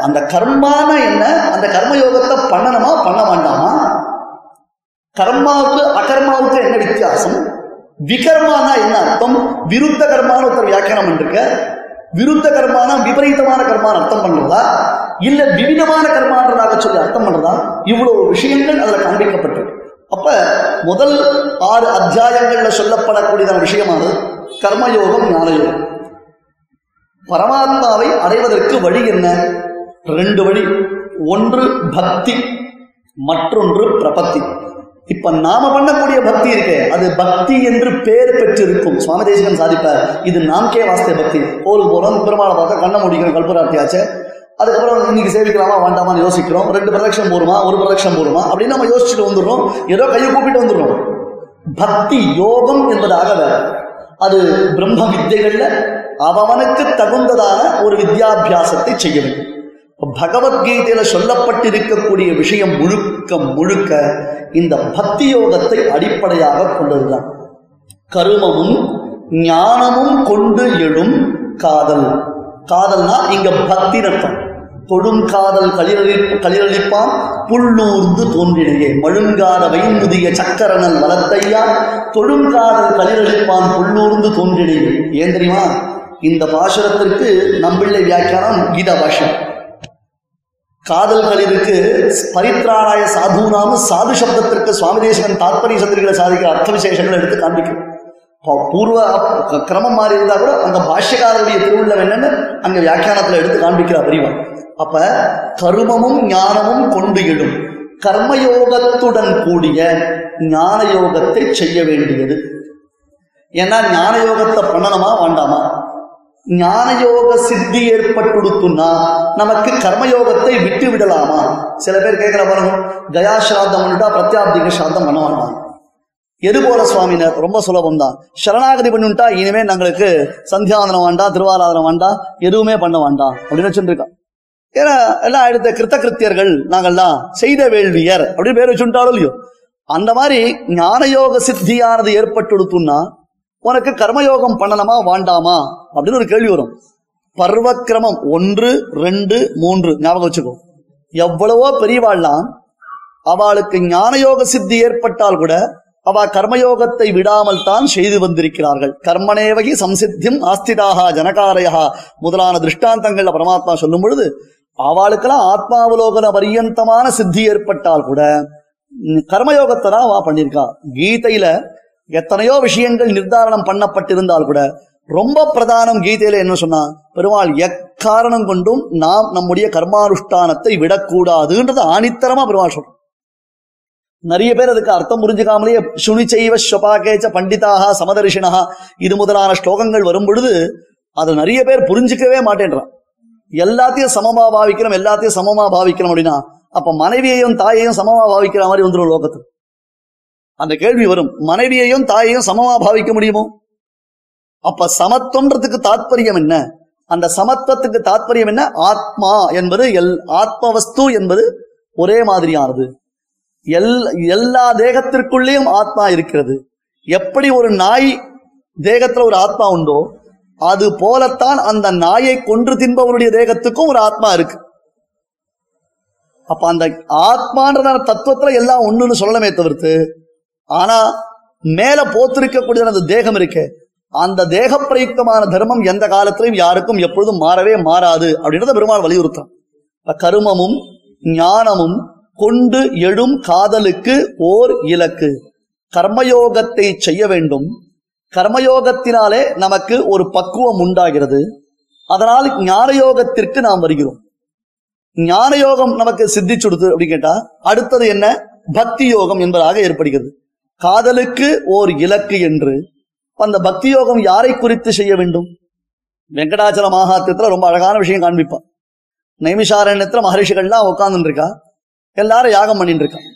அந்த கர்மான என்ன? அந்த கர்மயோகத்தை பண்ணணுமா பண்ண வேண்டாமா? கர்மாவுக்கு அகர்மாவுக்கு என்ன வித்தியாசம்? விகர்மானா என்ன அர்த்தம்? விருத்த கர்மான ஒருத்தர் வியாக்கியானம் பண்ணிருக்க. விருத்த கர்மானா விபரீதமான கர்மான அர்த்தம் பண்றதா இல்ல விவிதமான கர்மான்றதாக சொல்லி அர்த்தம் பண்றதா இவ்வளவு விஷயங்கள் அதுல காண்பிக்கப்பட்டிருக்கு. அப்ப முதல் ஆறு அத்தியாயங்கள்ல சொல்லப்படக்கூடியதான விஷயமானது கர்மயோகம் ஞானயோகம். பரமாத்மாவை அடைவதற்கு வழி என்ன? ரெண்டு வழி. ஒன்று பக்தி மற்றொன்று பிரபத்தி. இப்ப நாம பண்ணக்கூடிய பக்தி இருக்கே. அது பக்தி என்று பெயர் பெற்றிருக்கும். சுவாமி தேசிகன் சாதிப்பார் இது நாம்கே வாஸ்தே பக்தி. கோவில் போறோம் பெருமாளை பார்த்தா கண்ண முடிக்கணும் கல்பராட்டியாச்சு. அதுக்கப்புறம் இன்னைக்கு சேவிக்கலாமா வேண்டாமான்னு யோசிக்கிறோம். ரெண்டு பிரதட்சம் போருமா ஒரு பிரதட்சம் போருமா அப்படின்னு நம்ம யோசிச்சுட்டு வந்துடுறோம். ஏதோ கையை கூப்பிட்டு வந்துடுறோம். பக்தி யோகம் என்பதாக வேற. அது பிரம்ம வித்தைகள்ல அவனுக்கு தகுந்ததான ஒரு வித்யாபியாசத்தை செய்ய வேண்டும். பகவத்கீதையில சொல்லப்பட்டிருக்கக்கூடிய விஷயம் முழுக்க முழுக்க இந்த பக்தி யோகத்தை அடிப்படையாக கொண்டதுதான். கருமமும் ஞானமும் கொண்டு எழும் காதல். காதல்னா இங்க பக்தி நட்பம் தொடும் காதல் களிரளி களிரளிப்பான் புல்லூர்ந்து தோன்றினையே. மழுங்காத வைமுதிய சக்கரணன் வளத்தையா தொடுங்காதல் களிரளிப்பான் புல்லூர்ந்து தோன்றினையே ஏன் தெரியுமா? இந்த பாசுரத்திற்கு நம்பிள்ளை வியாக்கியானம் கீதா பாஷம் காதல் களிருக்கு பரித்ராணாய சாதுனாம சாது சப்தத்திற்கு சுவாமி தேசகன் தாத்பரிய சந்திரிகளை சாதிக்கிற அர்த்த விசேஷங்களை எடுத்து காண்பிக்கும். பூர்வ கிரமம் மாறி இருந்தா கூட அங்க பாஷ்யக்காரருடைய திருவிழம் என்னன்னு அங்க வியாக்கியானத்துல எடுத்து காண்பிக்கிறார் பெரியவன் அப்ப கருமமும் ஞானமும் கொண்டு இடும் கர்மயோகத்துடன் கூடிய ஞான யோகத்தை செய்ய வேண்டியது. ஏன்னா ஞான யோகத்தை பண்ணணுமா வேண்டாமா? ஞான யோக சித்தி ஏற்பட்டுடுத்துன்னா நமக்கு கர்மயோகத்தை விட்டு விடலாமா? சில பேர் கேட்கிற பாருங்க கயா சிராதம் பண்ணிட்டா பிரத்யாப்திக சிராதம் பண்ண வேண்டாம் எது போல சுவாமினர்? ரொம்ப சுலபம் தான் சரணாகதி பண்ணுட்டா இனிமே நங்களுக்கு சந்தியாவந்தனம் வேண்டாம் திருவாராதனம் வேண்டாம் எதுவுமே பண்ண வேண்டாம் அப்படின்னு வச்சுருக்கான் ஏன்னா எல்லாம் அடுத்த கிருத்த கிருத்தியர்கள் நாங்கள்லாம் செய்த வேள்வியர் அப்படின்னு பேர் வச்சுட்டாலும் இல்லையோ. அந்த மாதிரி ஞானயோக சித்தியானது ஏற்பட்டுடுத்துன்னா உனக்கு கர்மயோகம் பண்ணணுமா வேண்டாமா அப்படின்னு ஒரு கேள்வி வரும். பர்வக்கிரமம் ஒன்று ரெண்டு மூன்று ஞாபகம் வச்சுக்கோ. எவ்வளவோ பெரியவாள்லாம் அவளுக்கு ஞானயோக சித்தி ஏற்பட்டால் கூட அவ கர்மயோகத்தை விடாமல் தான் செய்து வந்திருக்கிறார்கள் கர்மனேவகி சம்சித்தியம் ஆஸ்திதாகா ஜனகாரயா முதலான திருஷ்டாந்தங்கள்ல பரமாத்மா சொல்லும் பொழுது அவளுக்கெல்லாம் ஆத்மாவலோகன பரியந்தமான சித்தி ஏற்பட்டால் கூட கர்மயோகத்தை தான் அவ பண்ணியிருக்கா கீதையில எத்தனையோ விஷயங்கள் நிர்தாரணம் பண்ணப்பட்டிருந்தால் கூட ரொம்ப பிரதானம் கீதையில என்ன சொன்னா பெருமாள் எக்காரணம் கொண்டும் நாம் நம்முடைய கர்மானுஷ்டானத்தை விடக்கூடாதுன்றது ஆணித்தரமா பெருமாள் சொல்றோம் நிறைய பேர் அதுக்கு அர்த்தம் புரிஞ்சுக்காமலேயே சுனிச்சைவ ஸ்வபாகேச்ச பண்டிதாக சமதர்ஷினஹா இது முதலான ஸ்லோகங்கள் வரும் பொழுது அதை நிறைய பேர் புரிஞ்சுக்கவே மாட்டேன்றான். எல்லாத்தையும் சமமா பாவிக்கிறோம் எல்லாத்தையும் சமமா பாவிக்கிறோம் அப்படின்னா அப்ப மனைவியையும் தாயையும் சமமா பாவிக்கிற மாதிரி வந்துடும் லோகத்துக்கு அந்த கேள்வி வரும் மனைவியையும் தாயையும் சமமா பாவிக்க முடியுமோ? அப்ப சமத்துவன்றதுக்கு தாத்பரியம் என்ன? அந்த சமத்துவத்துக்கு தாத்பரியம் என்ன? ஆத்மா என்பது எல் ஆத்மவஸ்து என்பது ஒரே மாதிரியானது. எல் எல்லா தேகத்திற்குள்ளேயும் ஆத்மா இருக்கிறது. எப்படி ஒரு நாய் தேகத்துல ஒரு ஆத்மா உண்டோ அது போலத்தான் அந்த நாயை கொன்று தின்பவருடைய தேகத்துக்கும் ஒரு ஆத்மா இருக்கு. அப்ப அந்த ஆத்மான்றதான தத்துவத்துல எல்லாம் ஒண்ணுன்னு சொல்லணுமே தவிர்த்து ஆனா மேல போத்திருக்கக்கூடிய அந்த தேகம் இருக்கே அந்த தேக பிரயுக்தமான தர்மம் எந்த காலத்திலையும் யாருக்கும் எப்பொழுதும் மாறவே மாறாது அப்படின்றத பெருமாள் வலியுறுத்தான் கருமமும் ஞானமும் கொண்டு எழும் காதலுக்கு ஓர் இலக்கு. கர்மயோகத்தை செய்ய வேண்டும். கர்மயோகத்தினாலே நமக்கு ஒரு பக்குவம் உண்டாகிறது. அதனால் ஞான யோகத்திற்கு நாம் வருகிறோம். ஞான யோகம் நமக்கு சித்திச்சுடுது அப்படின்னு கேட்டா அடுத்தது என்ன? பக்தி யோகம் என்பதாக ஏற்படுகிறது. காதலுக்கு ஓர் இலக்கு என்று. அந்த பக்தி யோகம் யாரை குறித்து செய்ய வேண்டும்? வெங்கடாச்சல மகாத்திரத்துல ரொம்ப அழகான விஷயம் காண்பிப்பான் நைமிஷாரண்யத்துல மகரிஷிகள்லாம் உட்கார்ந்துருக்கா இருக்கா. எல்லாரும் யாகம் பண்ணிட்டு இருக்கான்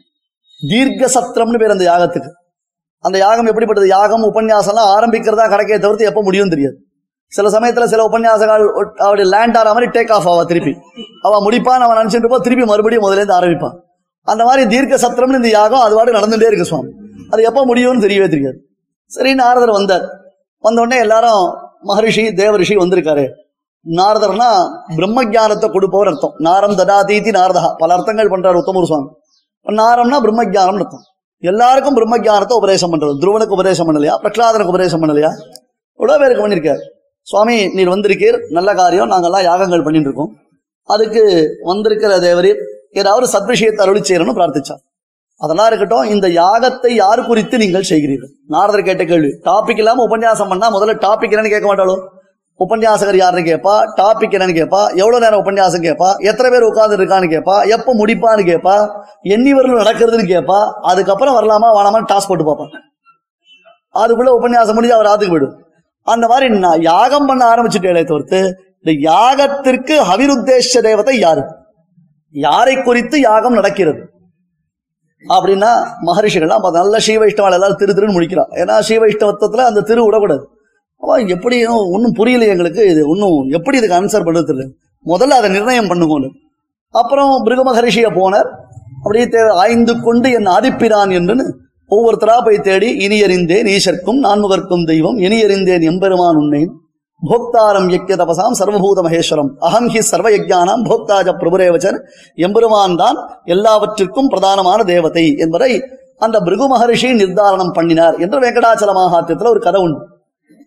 தீர்க்க சத்திரம்னு பேர் அந்த யாகத்துக்கு. அந்த யாகம் எப்படிப்பட்டது? யாகம் உபன்யாசம்லாம் ஆரம்பிக்கிறதா கிடைக்கே தவிர்த்து எப்போ முடியும் தெரியாது. சில சமயத்துல சில உபன்யாசகால் அவருடைய லேண்ட் ஆற மாதிரி டேக் ஆஃப் ஆவா திருப்பி. அவ முடிப்பான் அவன் நினைச்சிட்டு இருப்பா, திருப்பி மறுபடியும் முதல்ல இருந்து ஆரம்பிப்பான் அந்த மாதிரி தீர்க்க சத்திரம்னு இந்த யாகம் அது பாட்டு நடந்துட்டே இருக்கு சுவாமி. அது எப்போ முடியும்னு தெரியவே தெரியாது. சரின்னு ஆறுதல் வந்தார். வந்த உடனே எல்லாரும் மகரிஷி தேவரிஷி வந்திருக்காரு. நாரதர்னா பிரம்ம ஜானத்தை கொடுப்பவர் அர்த்தம். நாரம் ததாதீதி நாரதா. பல அர்த்தங்கள் பண்றார் உத்தமர் சுவாமி. நாரம்னா பிரம்ம ஜானம் அர்த்தம். எல்லாருக்கும் பிரம்ம ஜானத்தை உபதேசம் பண்றது. துருவனுக்கு உபதேசம் பண்ணலையா? பிரகலாதனுக்கு உபதேசம் பண்ணலையா? இவ்வளோ பேருக்கு பண்ணியிருக்காரு சுவாமி நீர் வந்திருக்கீர். நல்ல காரியம். நாங்கெல்லாம் யாகங்கள் பண்ணிட்டு இருக்கோம். அதுக்கு வந்திருக்கிற தேவரீர் ஏதாவது சத்விஷயத்தை அருளி செய்யணும்னு பிரார்த்திச்சார். அதெல்லாம் இருக்கட்டும் இந்த யாகத்தை யார் குறித்து நீங்கள் செய்கிறீர்கள்? நாரதர் கேட்ட கேள்வி. டாபிக் இல்லாம உபன்யாசம் பண்ணா முதல்ல டாபிக் என்னன்னு கேட்க மாட்டாலும் உபன்யாசகர் யாருன்னு கேட்பா டாபிக் என்னன்னு கேட்பா எவ்வளவு நேரம் உபன்யாசம் கேட்பா எத்தனை பேர் உட்கார்ந்து இருக்கான்னு கேட்பா எப்ப முடிப்பான்னு கேட்பா எண்ணி வரலும் நடக்கிறதுன்னு கேட்பா அதுக்கப்புறம் வரலாமா வேணாமான்னு டாஸ் போட்டு பார்ப்பாங்க. அதுக்குள்ள உபன்யாசம் முடிஞ்சு அவர் ஆத்துக்கு போயிடும் அந்த மாதிரி நான் யாகம் பண்ண ஆரம்பிச்சுட்டேன் தவிர்த்து இந்த யாகத்திற்கு ஹவிருத்தேஷ தேவதை யாரு? யாரை குறித்து யாகம் நடக்கிறது? அப்படின்னா மகரிஷிகள்லாம் நல்ல ஸ்ரீவைஷ்ணவால் எல்லாரும் திரு திருன்னு முடிக்கிறான் ஏன்னா ஸ்ரீவைஷ்ணவத்துல அந்த திரு விடக்கூடாது. அப்போ எப்படி ஒன்றும் புரியல எங்களுக்கு இது ஒன்றும் எப்படி இதுக்கு ஆன்சர் பண்ணுறது தெரியல. முதல்ல அதை நிர்ணயம் பண்ணுங்கன்னு. அப்புறம் பிருகமகரிஷியை போனார். அப்படியே தே ஆய்ந்து கொண்டு என் ஆதிப்பிரான் என்றுன்னு ஒவ்வொருத்தரா போய் தேடி இனியறிந்தேன் ஈசர்க்கும் நான்முகர்க்கும் தெய்வம் இனியறிந்தேன் எம்பெருமான் உன்னேன் போக்தாரம் யக்ய தபசாம் சர்வபூத மகேஸ்வரம். அகம் ஹி சர்வ யஜானாம் போக்தாஜ பிரபுரேவச்சன். எம்பெருமான் தான் எல்லாவற்றிற்கும் பிரதானமான தேவதை என்பதை அந்த பிருகு மகரிஷி நிர்தாரணம் பண்ணினார். என்று வெங்கடாச்சல மகாத்தியத்தில் ஒரு கதை உண்டு.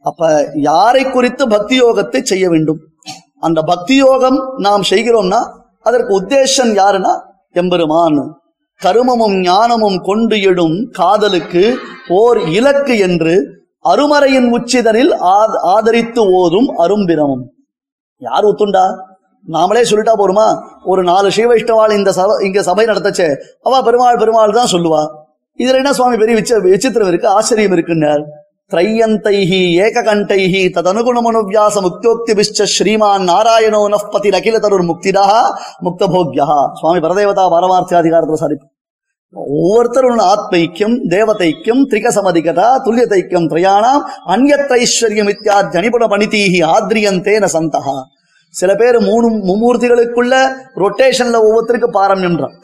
அப்ப யாரை குறித்து பக்தி யோகத்தை செய்ய வேண்டும்? அந்த பக்தி யோகம் நாம் செய்கிறோம்னா அதற்கு உத்தேசம் யாருன்னா? எம்பெருமான். கருமமும் ஞானமும் கொண்டு எடும் காதலுக்கு ஓர் இலக்கு என்று அருமறையின் உச்சிதனில் ஆத- ஆதரித்து ஓதும் அரும்பிரமம். யார் ஒத்துண்டா நாமளே சொல்லிட்டா போருமா? ஒரு நாலு ஸ்ரீவைஷ்ணவாள் இந்த சபை இங்க சபை நடத்தச்சே அவ பெருமாள் பெருமாள் தான் சொல்லுவா. இதுல என்ன சுவாமி பெரிய விச்ச விசித்திரம் இருக்கு ஆச்சரியம் இருக்குன்னார். திரையந்தைஹி ஏககண்டைஹி ததனுகுணமனுவியாச ముక్తోక్తిభిశ్చ ஸ்ரீமான் நாராயணோ నఃపతి அகில தருர் முக்திதா முக்தபோக்யா சுவாமி பரதேவதா பாரமார்த்தியாதிகாரத்தில் சாதிப்பு ஒவ்வொருத்தரும் ஆத்மைக்கியம் தேவதைக்கியம் திரிகசமதிகதா துல்லியதைக்கியம் திரையாணாம் அந்யத்தைஸ்வர்யம் இத்தியாத் ஜனிபுண பணிதீஹி ந சந்தகா சில பேர் மூணு மும்மூர்த்திகளுக்குள்ள ரொட்டேஷன்ல ஒவ்வொருத்தருக்கு பாரம்யம்ன்றான்.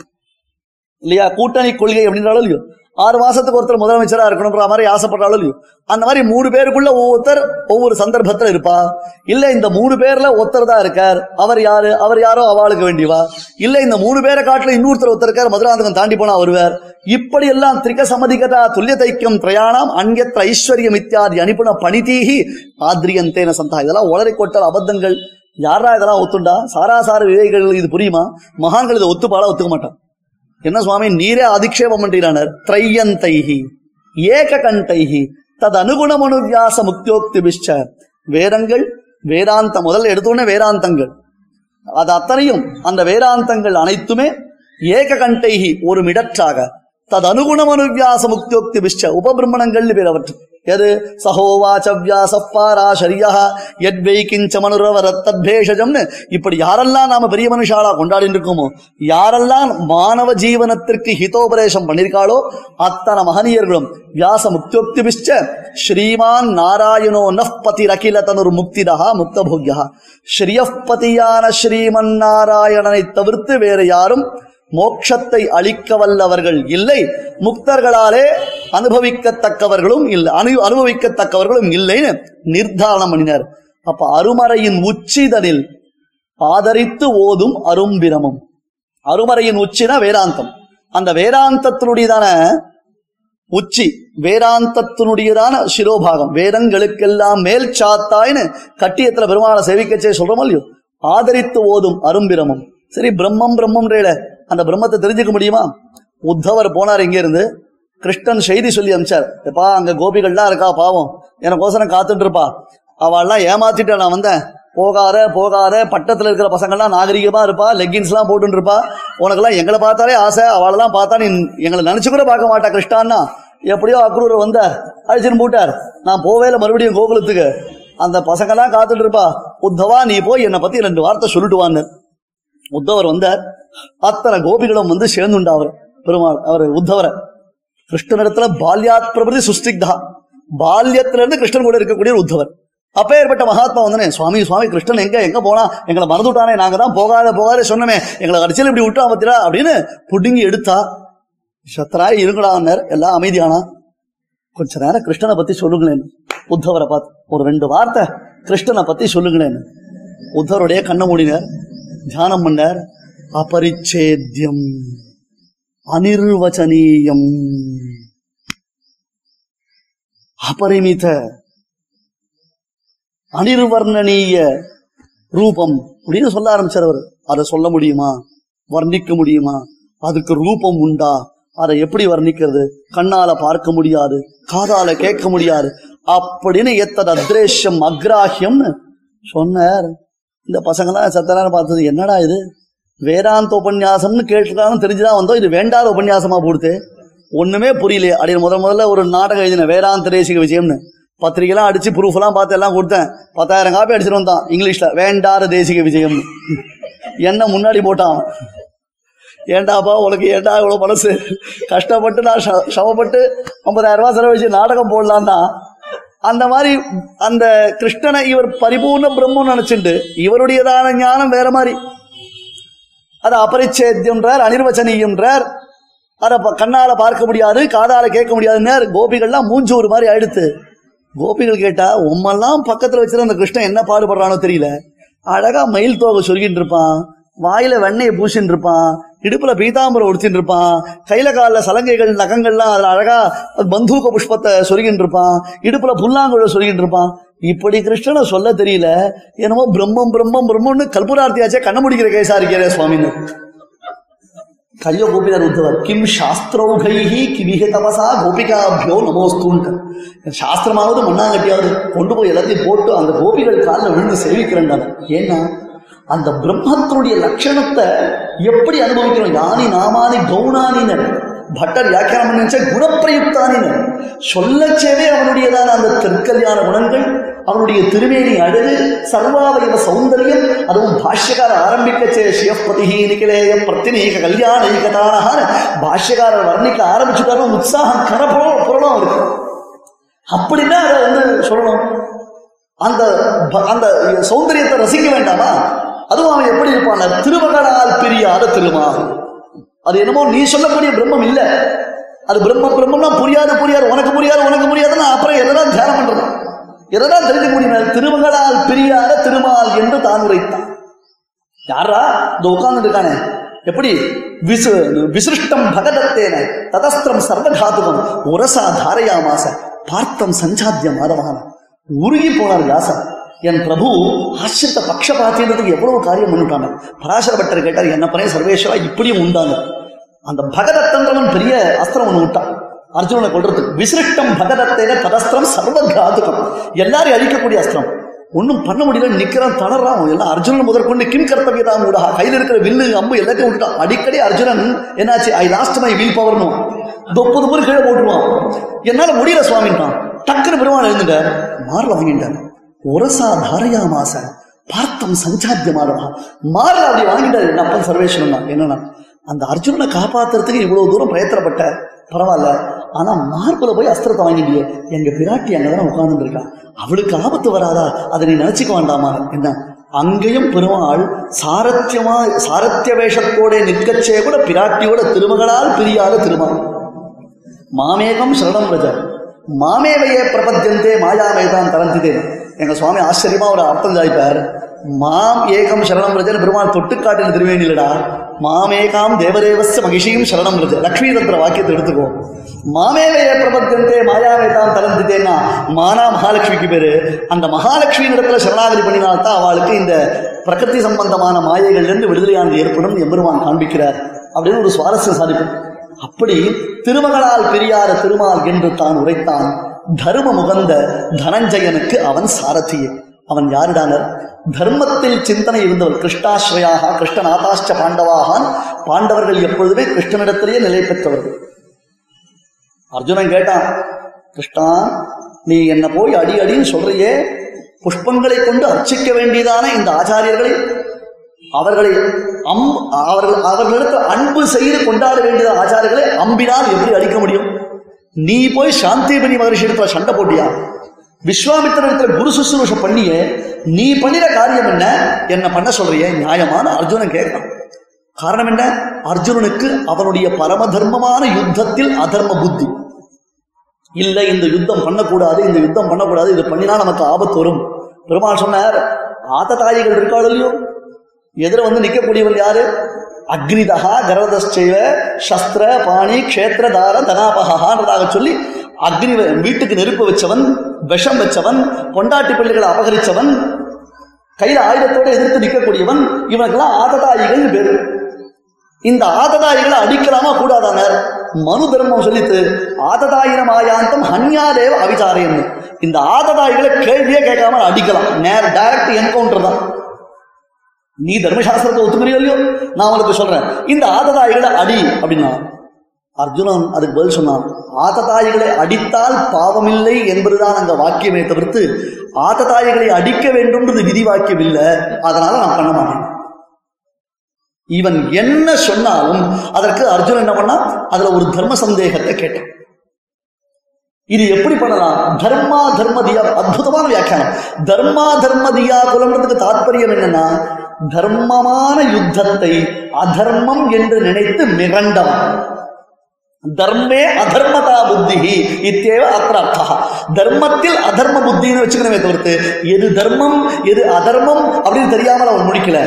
இல்லையா? கூட்டணி கொள்கை அப்படின்றாலும் இல்லையோ? ஆறு மாசத்துக்கு ஒருத்தர் முதலமைச்சரா இருக்கணும்ன்ற மாதிரி ஆசைப்படுறாலும் இல்லையோ. அந்த மாதிரி மூணு பேருக்குள்ள ஒவ்வொருத்தர் ஒவ்வொரு சந்தர்ப்பத்துல இருப்பா. இல்ல இந்த மூணு பேர்ல ஒருத்தர் தான் இருக்கார். அவர் யாரு? அவர் யாரோ அவளுக்கு வேண்டியவா? இல்ல இந்த மூணு பேரை காட்டுல இன்னொருத்தர் ஒருத்தர் இருக்கார் மதுராந்தகம் தாண்டி போனா வருவார். இப்படி எல்லாம் திரிக சமதிகதா துல்லிய தைக்கியம் பிரயாணம் அந்யத்ர ஐஸ்வர்யம் இத்தியாதி அனுப்புன பணிதீகி ஆத்ரியந்தேன சந்தா. இதெல்லாம் உளறி கொட்டல் அபத்தங்கள். யாரா இதெல்லாம் ஒத்துண்டா? சாராசார விவேகிகள் இது புரியுமா? மகான்கள் இதை ஒத்துப்பாலா ஒத்துக்க மாட்டான். என்ன சுவாமி? நீரே அதிக்ஷேபம் பண்றானர் திரையந்தைஹி ஏக கண்டைஹி தது அனுகுணமனுவியாச முக்தியோக்திபிஷ்ட வேதங்கள் வேதாந்த முதல்ல எடுத்தோடனே வேதாந்தங்கள். அது அத்தனையும் அந்த வேதாந்தங்கள் அனைத்துமே ஏக கண்டைஹி ஒரு மிடற்றாக தது அனுகுணமனுவியாச முக்தியோக்திபிஷ்ட உபபிரமணங்கள் பேர் அவற்று எது சகோவாச்ச வியாச பாராசரியா எத்வை கிஞ்ச மனுரவர தத்பேஷஜம்னு இப்படி யாரெல்லாம் நாம பெரிய மனுஷாலா கொண்டாடிட்டு இருக்கோமோ யாரெல்லாம் மானவ ஜீவனத்திற்கு ஹிதோபதேசம் பண்ணிருக்காளோ அத்தனை மகனியர்களும் வியாச முக்தியோக்திபிஷ்ட ஸ்ரீமான் நாராயணோ நஃபதி அகில தனுர் முக்திதா முக்தபோக்யா ஸ்ரீயப்பதியான ஸ்ரீமன் நாராயணனை தவிர்த்து வேறு யாரும் மோட்சத்தை அளிக்க வல்லவர்கள் இல்லை. முக்தர்களாலே அனுபவிக்கத்தக்கவர்களும் இல்லை. அனு அனுபவிக்கத்தக்கவர்களும் இல்லைன்னு நிர்தாரணம் பண்ணினார். அப்ப அருமறையின் உச்சிதனில் ஆதரித்து ஓதும் அரும்பிரமம். அருமறையின் உச்சினா வேதாந்தம். அந்த வேதாந்தத்தினுடையதான உச்சி வேதாந்தத்தினுடையதான சிரோபாகம் வேதங்களுக்கெல்லாம் மேல் சாத்தாய்னு கட்டியத்துல பெருமாளை சேவிக்கச்சே சொல்றோம் இல்லையோ? ஆதரித்து ஓதும் அரும்பிரமம். சரி பிரம்மம் பிரம்மம் அந்த பிரம்மத்தை தெரிஞ்சுக்க முடியுமா? உத்தவர் போனார் இங்க இருந்து கிருஷ்ணன் செய்தி சொல்லி அமிச்சார். எப்பா அங்க கோபிகள்லாம் இருக்கா பாவம். எனக்கோசரம் காத்துட்டு இருப்பா அவள்லாம் ஏமாத்திட்டு நான் வந்தேன். போகாத போகாத பட்டத்துல இருக்கிற பசங்கள்லாம் நாகரிகமா இருப்பா லெக்கின்ஸ் எல்லாம் போட்டுட்டு இருப்பா உனக்கெல்லாம் எங்களை பார்த்தாலே ஆசை அவளெல்லாம் பார்த்தா நீ எங்களை நினைச்சு கூட பார்க்க மாட்டா கிருஷ்ணான்னா. எப்படியோ அக்ரூர் வந்தார் அழிச்சுன்னு போட்டார். நான் போவேல மறுபடியும் கோகுலத்துக்கு. அந்த பசங்கெல்லாம் காத்துட்டு இருப்பா உத்தவா நீ போய் என்னை பத்தி ரெண்டு வார்த்தை சொல்லிட்டு வான்னு. உத்தவர் வந்தார். அத்தனை கோபிகளும் வந்து சேர்ந்துண்டா அவர் பெருமாள் அவர் உத்தவரை. கிருஷ்ணனிடத்துல பால்யாத் பிரபதி சுஸ்திக்தா பால்யத்துல இருந்து கிருஷ்ணன் கூட இருக்கக்கூடிய உத்தவர். அப்பேற்பட்ட மகாத்மா வந்தனே சுவாமி சுவாமி கிருஷ்ணன் எங்க எங்க போனா? எங்களை மறந்துட்டானே நாங்க தான் போகாத போகாத சொன்னமே. எங்களை கடைசியில் இப்படி விட்டா பத்திரா அப்படின்னு புடுங்கி எடுத்தா சத்தராய் இருங்கடான்னார் எல்லாம் அமைதியானா? கொஞ்ச நேரம் கிருஷ்ணனை பத்தி சொல்லுங்களேன். உத்தவரை பார்த்து ஒரு ரெண்டு வார்த்தை கிருஷ்ணனை பத்தி சொல்லுங்களேன். உத்தவருடைய கண்ணை மூடினார் தியானம் பண்ணார். அபரிச்சேத்தியம் அனிர்வச்சனீயம். அபரிமித அனிர்வர்ணனீய ரூபம் அப்படின்னு சொல்ல ஆரம்பிச்சார் அவர். அதை சொல்ல முடியுமா? வர்ணிக்க முடியுமா? அதுக்கு ரூபம் உண்டா? அதை எப்படி வர்ணிக்கிறது? கண்ணால பார்க்க முடியாது காதால கேட்க முடியாது. அப்படின்னு எத்தனை அத்ரேஷம் அக்ராஹியம்னு சொன்னார். இந்த பசங்களாம் சத்த நேரம் பார்த்தது என்னடா இது? வேதாந்த உபன்யாசம்னு கேட்டுருக்காங்கன்னு தெரிஞ்சுதான் வந்தோம். இது வேண்டாத உபன்யாசமா போடுத்து ஒண்ணுமே புரியலையே. அப்படின்னு முதல் முதல்ல ஒரு நாடகம் எழுதினேன் வேதாந்த தேசிக விஜயம்னு பத்திரிகைலாம் அடிச்சு ப்ரூஃப் எல்லாம் பார்த்து எல்லாம் கொடுத்தேன். பத்தாயிரம் காப்பி அடிச்சுட்டு வந்தான் இங்கிலீஷ்ல. வேண்டாத தேசிக விஜயம்னு என்ன முன்னாடி போட்டான்? ஏண்டாப்பா உனக்கு ஏண்டா இவ்வளோ மனசு? கஷ்டப்பட்டு நான் ச- சமப்பட்டு ஐம்பதாயிரம் ரூபா செலவழிச்சு நாடகம் போடலாம் தான். அந்த மாதிரி அந்த கிருஷ்ணனை இவர் பரிபூர்ண பிரம்மம் நினைச்சுட்டு இவருடையதான ஞானம் வேற மாதிரி. அது அபரிச்சேத்தியம்ன்றார் அனிர்வச்சனீயம்ன்றார். அதை ப- கண்ணால பார்க்க முடியாது காதால கேட்க முடியாதுன்னு கோபிகள்லாம் மூஞ்சூர் மாதிரி ஆயிடுத்து. கோபிகள் கேட்டா உம்மெல்லாம் பக்கத்துல வச்சிருந்த அந்த கிருஷ்ணன் என்ன பாடுபடுறானோ தெரியல. அழகா மயில் தோகை சொருகிட்டு இருப்பான். வாயில வெண்ணையை பூசின்னு இருப்பான். இடுப்புல பீதாம்பரம் உடுத்தின்னு இருப்பான். கையில காலில் சலங்கைகள் நகங்கள்லாம் அதுல அழகா பந்தூக புஷ்பத்தை சொருகின்னு இருப்பான். இடுப்புல புல்லாங்குழ சொருகிட்டு இருப்பான். இப்படி கிருஷ்ணனை சொல்ல தெரியல. என்னமோ பிரம்மம் பிரம்மம் பிரம்மம்னு கல்புரார்த்தியாச்சே கண்ண முடிக்கிற கேசா இருக்கிறே சுவாமின்னு. கைய கோபிதர் உத்தவர். கிம் சாஸ்திரௌகைஹி கிமிக தபசா கோபிகாபியோ நமோஸ்துன்ட்டு. சாஸ்திரமாவது மண்ணாங்கட்டியாவது கொண்டு போய் எல்லாத்தையும் போட்டு அந்த கோபிகள் காலில் விழுந்து சேவிக்கிறேன் ஏன்னா அந்த பிரம்மத்தினுடைய லட்சணத்தை எப்படி அனுபவிக்கிறோம்? யானி நாமானி கௌணானின்னு பட்டர் வியாக்கியானம் நினைச்சா வச்சா குணப்பிரயுக்தானின்னு சொல்லச்சேவே அவனுடையதான அந்த திருக்கல்யாண குணங்கள் அவனுடைய திருமேனி அழகு சர்வாவயவ சௌந்தரியம் அதுவும் பாஷ்யக்கார ஆரம்பிக்கச்சே சிவப்பதி நிகிலேய பிரத்தினீக கல்யாண ஈகதான பாஷ்யக்காரர் வர்ணிக்க ஆரம்பிச்சுட்டாலும் உற்சாகம் கரபுரம் புரணம் இருக்கு அப்படின்னா அதை வந்து சொல்லணும். அந்த அந்த சௌந்தரியத்தை ரசிக்க வேண்டாமா? அதுவும் அவன் எப்படி இருப்பான்? திருமகனால் பிரியாத திருமால். அது என்னமோ நீ சொல்லக்கூடிய பிரம்மம் இல்ல. அது பிரம்ம பிரம்மம்னா புரியாது புரியாது. உனக்கு புரியாது உனக்கு புரியாதுன்னா அப்புறம் எதனா தியானம் பண்றான் எதனா தெரிஞ்சுக்க முடியும்? திருமகளால் பிரியாத திருமால் என்று தான் உரைத்தான். யாரா இந்த உட்கார்ந்து இருக்கானே எப்படி? விசு விசிருஷ்டம் பகதத்தேன ததஸ்திரம் சர்வகாதுகம் உரசா தாரையாமாச பார்த்தம் சஞ்சாத்திய மாதவான. உருகி போனார் வியாசர். என் பிரபு ஆசிரித்த பக்ஷபாத்தியன்றதுக்கு எவ்வளவு காரியம் பண்ணிட்டாங்க பராசர பட்டர் கேட்டார் என்ன பண்ணே சர்வேஸ்வரா இப்படியும் உண்டாங்க அந்த பகதத்தன்றவன் பெரிய அஸ்திரம் ஒன்று விட்டான். அர்ஜுனனை கொள்றதுக்கு விசிருஷ்டம் பகதத்தேன ததஸ்திரம் சர்வகாதுகம். எல்லாரையும் அழிக்கக்கூடிய அஸ்திரம். ஒன்றும் பண்ண முடியல நிக்கிறான் தளர்றான். எல்லாம் அர்ஜுனன் முதற்கொண்டு கிம் கர்த்தவியதான் கூட கையில் இருக்கிற வில்லு அம்பு எல்லாத்தையும் விட்டுட்டான். அடிக்கடி அர்ஜுனன் என்னாச்சு? ஐ லாஸ்ட் மை வில் பவர்னு முப்பது தொப்பு கீழே போட்டுருவான். என்னால முடியல சுவாமின்ட்டான் டக்குன்னு பெருமாள் எழுந்துட்டார். மாறல வாங்கிட்டார் ஒரசா தாரையா மாச. பார்த்தம் சஞ்சாத்தியமானவா. மாறல அப்படி வாங்கிட்டாரு. என் அப்பன் சர்வேஸ்வரன் தான் என்னன்னா அந்த அர்ஜுனனை காப்பாத்துறதுக்கு இவ்வளவு தூரம் பிரயத்தனப்பட்ட பரவாயில்ல. ஆனா மார்புல போய் அஸ்திரத்தை வாங்கிட்டியே. எங்க பிராட்டி அங்கதான் உட்கார்ந்து இருக்கா அவளுக்கு ஆபத்து வராதா? அதை நீ நினைச்சுக்க வேண்டாமா? என்ன? அங்கேயும் பெருமாள் சாரத்தியமா சாரத்திய வேஷத்தோட நிற்கச்சே கூட பிராட்டியோட திருமகளால் பிரியாத திருமால் மாமேகம் சரணம் ரஜ மாமேவையே பிரபத்தியந்தே மாயாமேதான் தரந்திதே எங்க சுவாமி ஆச்சரியமா ஒரு அர்த்தம் சாய்ப்பார் மாம் ஏகம் சரணம் ரஜன் பெருமாள் தொட்டுக்காட்டின திருவேணிலடா மாமேகாம் தேவதேவஸ்ய மகிஷியும் சரணம் ரஜ லக்ஷ்மி தந்திர வாக்கியத்தை எடுத்துக்கோ. மாமேவையே மாயாவை தான் தரந்திதேன்னா மானா மகாலட்சுமிக்கு பேரு. அந்த மகாலட்சுமி இடத்துல சரணாகதி பண்ணினால்தான் அவளுக்கு இந்த பிரகிருதி சம்பந்தமான மாயைகள்லேருந்து விடுதலையானது ஏற்படும் எம்பெருமான் காண்பிக்கிறார். அப்படின்னு ஒரு சுவாரஸ்யம் சாதிப்பு. அப்படி திருமகளால் பிரியாத திருமால் என்று தான் உரைத்தான் தர்ம முகந்த தனஞ்சயனுக்கு அவன் சாரதியே அவன் யாரிடானர்? தர்மத்தில் சிந்தனை இருந்தவர் கிருஷ்ணாஸ்ரயாக கிருஷ்ணநாதாஷ்ட பாண்டவாகான் பாண்டவர்கள் எப்பொழுதுமே கிருஷ்ணனிடத்திலேயே நிலை பெற்றவர்கள். அர்ஜுனன் கேட்டான் கிருஷ்ணா நீ என்ன போய் அடி அடின்னு சொல்றியே? புஷ்பங்களை கொண்டு அர்ச்சிக்க வேண்டியதான இந்த ஆச்சாரியர்களை அவர்களை அம் அவர்கள் அவர்களுக்கு அன்பு செய்து கொண்டாட வேண்டிய ஆச்சாரங்களை அம்பினால் எப்படி அழிக்க முடியும்? நீ போய் சாந்திபனி மகரிஷி இடத்துல சண்டை போட்டியா? விஸ்வாமித்திரத்துல குரு சுசுரூஷம் பண்ணியே நீ பண்ணின காரியம் என்ன? என்ன பண்ண சொல்றிய? நியாயமான அர்ஜுனன் கேட்கிறான். காரணம் என்ன? அர்ஜுனனுக்கு அவனுடைய பரம தர்மமான யுத்தத்தில் அதர்ம புத்தி. இல்லை இந்த யுத்தம் பண்ணக்கூடாது இந்த யுத்தம் பண்ணக்கூடாது இது பண்ணினா நமக்கு ஆபத்து வரும். பெருமாள் சொன்னார் ஆத்த தாயிகள் இருக்காள் இல்லையோ? எதிர வந்து நிற்கக்கூடியவள் யாரு? அக்னிதகா கரதஸ்டைவ சஸ்திர பாணி க்ஷேத்திரதார தனாபகான்றதாக சொல்லி அக்னி வீட்டுக்கு நெருப்பு வச்சவன் விஷம் வச்சவன் பொண்டாட்டி பிள்ளைகளை அபகரிச்சவன் கையில் ஆயுதத்தோடு எதிர்த்து நிற்கக்கூடியவன் இவனுக்கெல்லாம் ஆததாயிகள் பேரு. இந்த ஆததாயிகளை அடிக்கலாமா கூடாதானர் மனு தர்மம் சொல்லித்து ஆததாயிரம் ஆயாந்தம் ஹன்யாதேவ அவிசாரியன்னு இந்த ஆததாயிகளை கேள்வியே கேட்காம அடிக்கலாம். நேர் டைரக்ட் என்கவுண்டர் தான். நீ தர்மசாஸ்திரத்தை ஒத்துக்கிறியோ இல்லையோ நான் உனக்கு சொல்றேன். இந்த ஆததாயிகளை அடி அப்படின்னா அர்ஜுனன் அதுக்கு பதில் சொன்னான் ஆததாயிகளை அடித்தால் பாவமில்லை என்பதுதான் அந்த வாக்கியமே தவிர்த்து ஆததாயிகளை அடிக்க வேண்டும்ன்றது விதி வாக்கியம் இல்லை அதனால நான் பண்ண மாட்டேன். இவன் என்ன சொன்னாலும் அதற்கு அர்ஜுனன் என்ன பண்ணா அதுல ஒரு தர்ம சந்தேகத்தை கேட்டான். இது எப்படி பண்ணலாம்? தர்மா தர்மதியா அற்புதமான வியாக்கியானம். தர்மா தர்மதியா குலம்ன்றதுக்கு தாற்பயம் என்னன்னா தர்மமான யுத்தத்தை அதர்மம் என்று நினைத்து மிரண்டவன் தர்மே அதர்மதா புத்தி இத்தேவ அத்திர அர்த்தா தர்மத்தில் அதர்ம புத்தின்னு வச்சுக்கணுமே தவிர்த்து எது தர்மம் எது அதர்மம் அப்படின்னு தெரியாமல் அவன் முடிக்கல.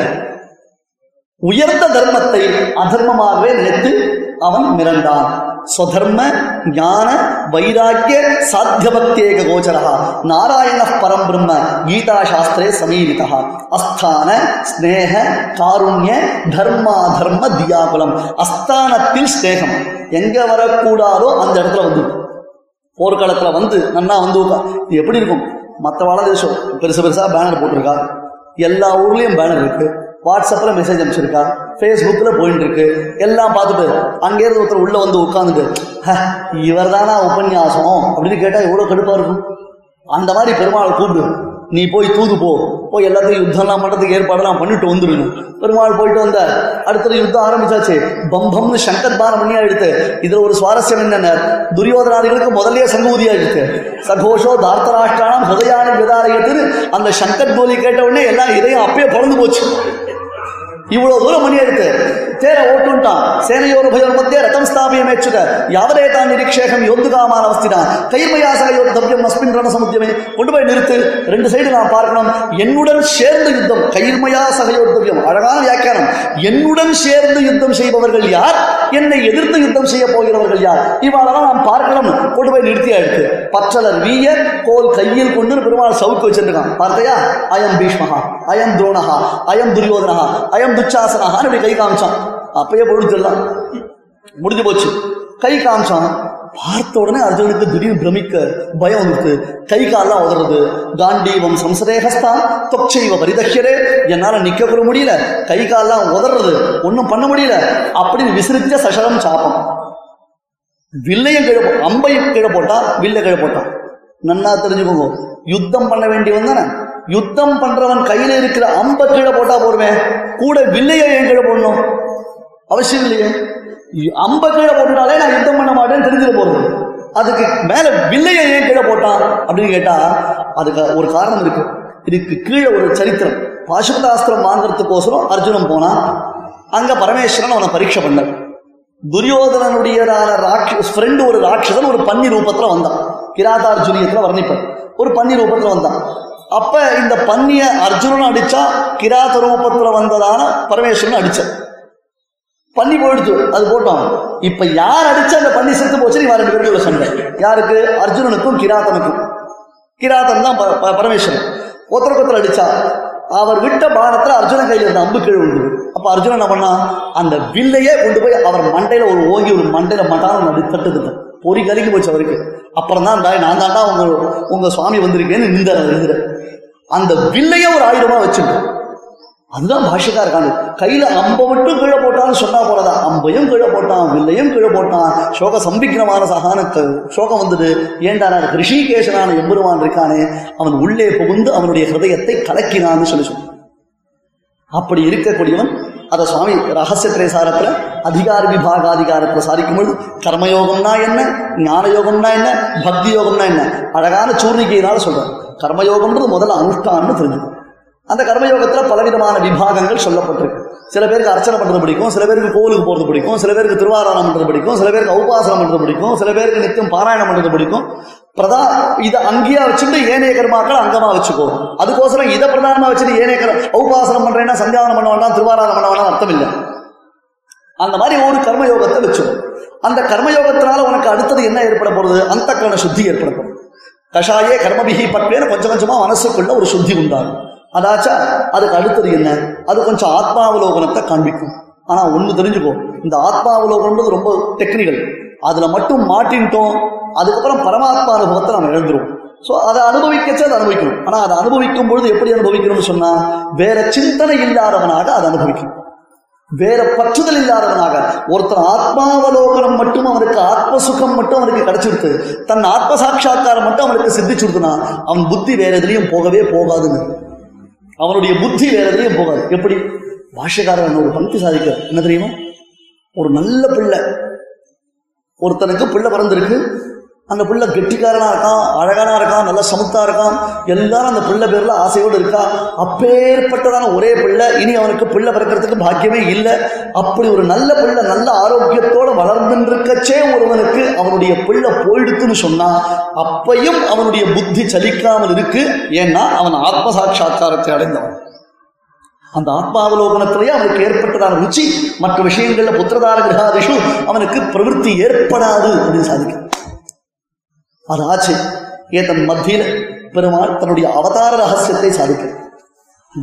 உயர்ந்த தர்மத்தை அதர்மமாகவே நினைத்து அவன் மிரண்டான். ஸ்வதர்ம ஞான வைராக்கிய சாத்தியபக்தேக கோச்சரா நாராயண பரம் பிரம்ம கீதா சாஸ்திரே சமீரிதா அஸ்தான ஸ்நேக காருண்ய தர்மா தர்ம தியாகுலம். அஸ்தானத்தில் ஸ்நேகம் எங்க வரக்கூடாதோ அந்த இடத்துல வந்து. போர்க்களத்துல வந்து நன்னா வந்து எப்படி இருக்கும்? மற்ற வள தேசம் பெருசு பெருசா பேனர் போட்டிருக்கா. எல்லா ஊர்லயும் பேனர் இருக்கு. வாட்ஸ்அப்ல மெசேஜ் அனுப்பிச்சிருக்கான் ஃபேஸ்புக்கில் போயிட்டு இருக்கு எல்லாம் பார்த்துட்டு அங்கேருந்து ஒருத்தர் உள்ளே வந்து உட்காந்துட்டு இவர் தானா உபன்யாசம்? அப்படின்னு கேட்டா எவ்வளவு கடுப்பா இருக்கும். அந்த மாதிரி பெருமாளை கூப்பிடு. நீ போய் தூது போ. போய் எல்லாத்தையும் யுத்தம்லாம் பண்ணுறதுக்கு ஏற்பாடெல்லாம் பண்ணிட்டு வந்துருங்க. பெருமாள் போயிட்டு வந்த அடுத்தது யுத்தம் ஆரம்பிச்சாச்சு. பம்பம்னு சங்கர் பானம் பண்ணி எடுத்து இதில் ஒரு சுவாரஸ்யம் என்னென்ன? துரியோதனாதிகளுக்கு முதல்லயே சங்கூதி ஆயிடுச்சு சகோஷோ தார்த்தராஷ்டிரானம் ஹிருதயானி விதாரயத்துன்னு அந்த சங்கர் போலி கேட்ட உடனே எல்லாம் இதயம் அப்பயே பிறந்து போச்சு. இவ்வளவு தூரம் மணி எடுத்து தேர ஓட்டுட்டான் சேனையோர் உபயோர் மத்திய ரதம் ஸ்தாபியமேச்சுக யாவதே தான் நிரீக்ஷேகம் யோத்துகாமான அவஸ்திதான். கைர்மயாசக யோத்தவ்யம் அஸ்மின் ரண சமுத்தியமே கொண்டு போய் நிறுத்து. ரெண்டு சைடு நாம் பார்க்கணும். என்னுடன் சேர்ந்து யுத்தம். கைர்மயா சகயோத்தவ்யம் அழகான வியாக்கியானம். என்னுடன் சேர்ந்து யுத்தம் செய்பவர்கள் யார்? என்னை எதிர்த்து யுத்தம் செய்ய போகிறவர்கள் யார்? இவாளெல்லாம் நாம் பார்க்கணும் கொண்டு போய் நிறுத்தி எடுத்து. பற்றலர் வீய கோல் கையில் கொண்டு பெருமாள் சவுக்கு வச்சிருக்கான். பார்த்தையா? அயம் பீஷ்மஹா. அயம் துரோணகா அயம் துரியோதனகா அயம் துச்சாசனஹான்னு இப்படி கை காமிச்சான். அப்பயே பொழுதுலாம் முடிஞ்சு போச்சு. கை காமிச்சான். பார்த்த உடனே அர்ஜுனுக்கு திடீர்னு பிரமிக்க பயம் வந்துருக்கு கை காலெல்லாம் உதறது. காண்டீவம் சம்சதேகஸ்தான் தொச்சைவ பரிதக்கியரே என்னால நிக்க கூட முடியல. கை காலெல்லாம் உதறது. ஒன்றும் பண்ண முடியல. அப்படின்னு விசிறிச்ச சசரம் சாப்பம் வில்லையும் கீழே அம்பையும் கீழே போட்டா வில்ல கீழே போட்டான். நன்னா தெரிஞ்சுக்கோங்க. யுத்தம் பண்ண வேண்டியவன் தானே. யுத்தம் பண்றவன் கையில இருக்கிற அம்ப கீழே போட்டா போடுவேன். கூட வில்லையை ஏன் கீழே போடணும். அவசியம் இல்லையே. அம்ப கீழே போட்டுட்டாலே நான் யுத்தம் பண்ண மாட்டேன்னு தெரிஞ்சிட போறது அதுக்கு மேல வில்லையை ஏன் கீழே போட்டான் அப்படின்னு கேட்டா அதுக்கு ஒரு காரணம் இருக்கு. இதுக்கு கீழே ஒரு சரித்திரம். பாசுபதாஸ்திரம் வாங்கறதுக்கோசரம் அர்ஜுனன் போனான் அங்க பரமேஸ்வரன் அவனை பரீட்சை பண்ண துரியோதனனுடையதான ராட்சஸ் ஃப்ரெண்டு ஒரு ராட்சசன் ஒரு பன்னி ரூபத்துல வந்தான். கிராதார்ஜுனியத்துல வர்ணிப்பன் ஒரு பன்னி ரூபத்துல வந்தான். அப்ப இந்த பன்னிய அர்ஜுனன் அடிச்சா கிராத ரூபத்துல வந்ததான பரமேஸ்வரன் அடிச்சார் பன்னி போயிடுச்சு அது போட்டோம். இப்ப யார் அடிச்ச அந்த பன்னி செத்து போச்சு நீ ரெண்டு பேருக்கு சண்டை. யாருக்கு? அர்ஜுனனுக்கும் கிராத்தனுக்கும் கிராத்தன் தான் ப- ப- பரமேஸ்வரன். ஒத்தர ஒருத்தர் அடிச்சா. அவர் விட்ட பானத்துல அர்ஜுனன் கையில் இருந்த அம்பு கீழே உண்டு அப்ப அர்ஜுனன் என்ன பண்ணா அந்த வில்லையே கொண்டு போய் அவர் மண்டையில ஒரு ஓங்கி ஒரு மண்டையில மட்டான நடு தட்டுது பொறி கருகி போச்சு அவருக்கு. அப்புறம் தான் "டேய், நான் தாண்டா உங்க உங்க சுவாமி வந்திருக்கேன்னு நிந்தார் எழுதுற அந்த வில்லையே ஒரு ஆயுதமா வச்சுட்டோம் அதுதான் பாஷிக்கா இருக்காங்க கையில அம்ப மட்டும் கீழே போட்டான்னு சொன்னா போறதா அம்பையும் கீழே போட்டான் வில்லையும் கீழே போட்டான். சோக சம்பிக்கிறமான சகான சோகம் வந்துட்டு ஏண்டான நான் ரிஷிகேசனான எம்பெருமான் இருக்கானே? அவன் உள்ளே புகுந்து அவனுடைய ஹிருதயத்தை கலக்கினான்னு சொல்லி சொன்னான். அப்படி இருக்கக்கூடியவன் அதை சுவாமி ரகசிய திரைசாரத்தில் அதிகார விபாகாதிகாரத்துல சாதிக்கும் பொழுது கர்மயோகம்னா என்ன ஞான யோகம்னா என்ன பக்தி யோகம்னா என்ன அழகான சூர்ணிகையினால சொல்றார் கர்மயோகம்ன்றது முதல்ல அனுஷ்டான்னு தெரிஞ்சுக்கணும் அந்த கர்மயோகத்துல பலவிதமான விபாகங்கள் சொல்லப்பட்டிருக்கு சில பேருக்கு அர்ச்சனை பண்றது பிடிக்கும் சில பேருக்கு கோவிலுக்கு போறது பிடிக்கும் சில பேருக்கு திருவாராயணம் பண்றது பிடிக்கும் சில பேருக்கு உபாசனம் பண்றது பிடிக்கும் சில பேருக்கு நித்தியம் பாராயணம் பண்றது பிடிக்கும் பிரதா இதை அங்கேயா வச்சுட்டு ஏனைய கர்மாக்கள் அங்கமா வச்சுக்கோ. அதுக்கோசரம் இதை பிரதானமா வச்சுட்டு ஏனைய கர் உபாசனம் பண்றேன்னா சந்தியாவனம் பண்ண வேண்டாம் திருவாராயணம் பண்ண வேண்டாம் அர்த்தம் இல்லை அந்த மாதிரி ஒரு கர்மயோகத்தை வச்சுக்கோ. அந்த கர்மயோகத்தினால உனக்கு அடுத்தது என்ன ஏற்பட போறது அந்த கரண சுத்தி ஏற்பட போகுது. கஷாயே கர்மபிகி பட்வேன்னு கொஞ்சம் கொஞ்சமா மனசுக்குள்ள ஒரு சுத்தி உண்டாகும். அதாச்சா அதுக்கு அடுத்தது என்ன? அது கொஞ்சம் ஆத்மாவலோகனத்தை காண்பிக்கும். ஆனா ஒண்ணு தெரிஞ்சுக்கோ இந்த ஆத்மாவலோகன்றது ரொம்ப டெக்னிக்கல் அதில் மட்டும் மாட்டின்ட்டோம். அதுக்கப்புறம் பரமாத்மா அனுபவத்தை நம்ம எழுந்துருவோம் ஸோ அதை அனுபவிக்கச்சே அதை அனுபவிக்கணும். ஆனால் அதை அனுபவிக்கும் பொழுது எப்படி அனுபவிக்கணும்னு சொன்னால் வேற சிந்தனை இல்லாதவனாக அதை அனுபவிக்கணும். வேற பற்றுதல் இல்லாதவனாக. ஒருத்தன் ஆத்மாவலோகனம் மட்டும் அவனுக்கு ஆத்ம சுகம் மட்டும் அவனுக்கு கிடைச்சிருத்து தன் ஆத்ம சாட்சா்காரம் மட்டும் அவனுக்கு சித்திச்சுடுத்துனா அவன் புத்தி வேற எதுலையும் போகவே போகாதுன்னு அவனுடைய புத்தி வேற எதுலையும் போகாது. எப்படி? பாஷக்காரன் ஒரு பங்கி சாதிக்கிறார். என்ன தெரியுமா? ஒரு நல்ல பிள்ளை. ஒருத்தனுக்கு பிள்ளை பிறந்திருக்கு அந்த பிள்ளை கெட்டிக்காரனாக இருக்கான் அழகானா இருக்கான் நல்ல சமுத்தாக இருக்கான் எல்லாரும் அந்த பிள்ளை பேரில் ஆசையோடு இருக்கா? அப்பேற்பட்டதான ஒரே பிள்ளை இனி அவனுக்கு பிள்ளை பிறக்கிறதுக்கு பாக்கியமே இல்லை. அப்படி ஒரு நல்ல பிள்ளை நல்ல ஆரோக்கியத்தோடு வளர்ந்துருக்கச்சே ஒருவனுக்கு அவனுடைய பிள்ளை போயிடுத்துன்னு சொன்னால் அப்பையும் அவனுடைய புத்தி சலிக்காமல் இருக்கு. ஏன்னா அவன் ஆத்மசாட்சா்காரத்தை அடைந்தவன். அந்த ஆத்மாவலோகனத்திலேயே அவனுக்கு ஏற்பட்டதான ருச்சி மற்ற விஷயங்கள்ல புத்திரதார கிரகாதிஷு அவனுக்கு பிரவೃತ್ತಿ ஏற்படாது அப்படின்னு சாதிக்கும் அது ஆச்சு. ஏதன் மத்தியில பெருமாள் தன்னுடைய அவதார ரகசியத்தை சாதிக்கிறார்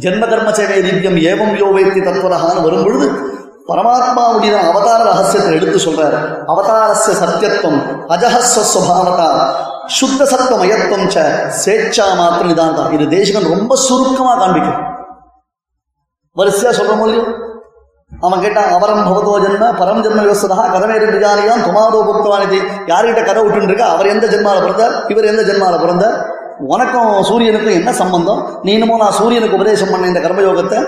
ஜென்ம கர்ம சேவை திவ்யம் ஏவம் யோவேத்தி தத்துவரகான்னு வரும் பொழுது பரமாத்மாவுடைய அவதார ரகசியத்தை எடுத்து சொல்றார். அவதாரஸ்ய சத்தியத்துவம் அஜஹஸ்வ சுத்த சத்த மயத்துவம் சேச்சா மாத்திரம் இதான் இது தேசிகன் ரொம்ப சுருக்கமா காண்பிக்கும் வரிசையா சொல்றோம் இல்லையோ? அவன் கேட்டான் அவரம் பவதோ ஜென்ம பரம் ஜென்ம விவசதா கதமேரி விஜானியாம் துமாதோ புத்தவானிதி யார்கிட்ட கதை விட்டுன்னு இருக்கா அவர் எந்த ஜென்மாவில் பிறந்தார்? இவர் எந்த ஜென்மால பிறந்தார்? உனக்கும் சூரியனுக்கும் என்ன சம்பந்தம்? நீனுமோ நான் சூரியனுக்கு உபதேசம் பண்ண இந்த கர்மயோகத்தை.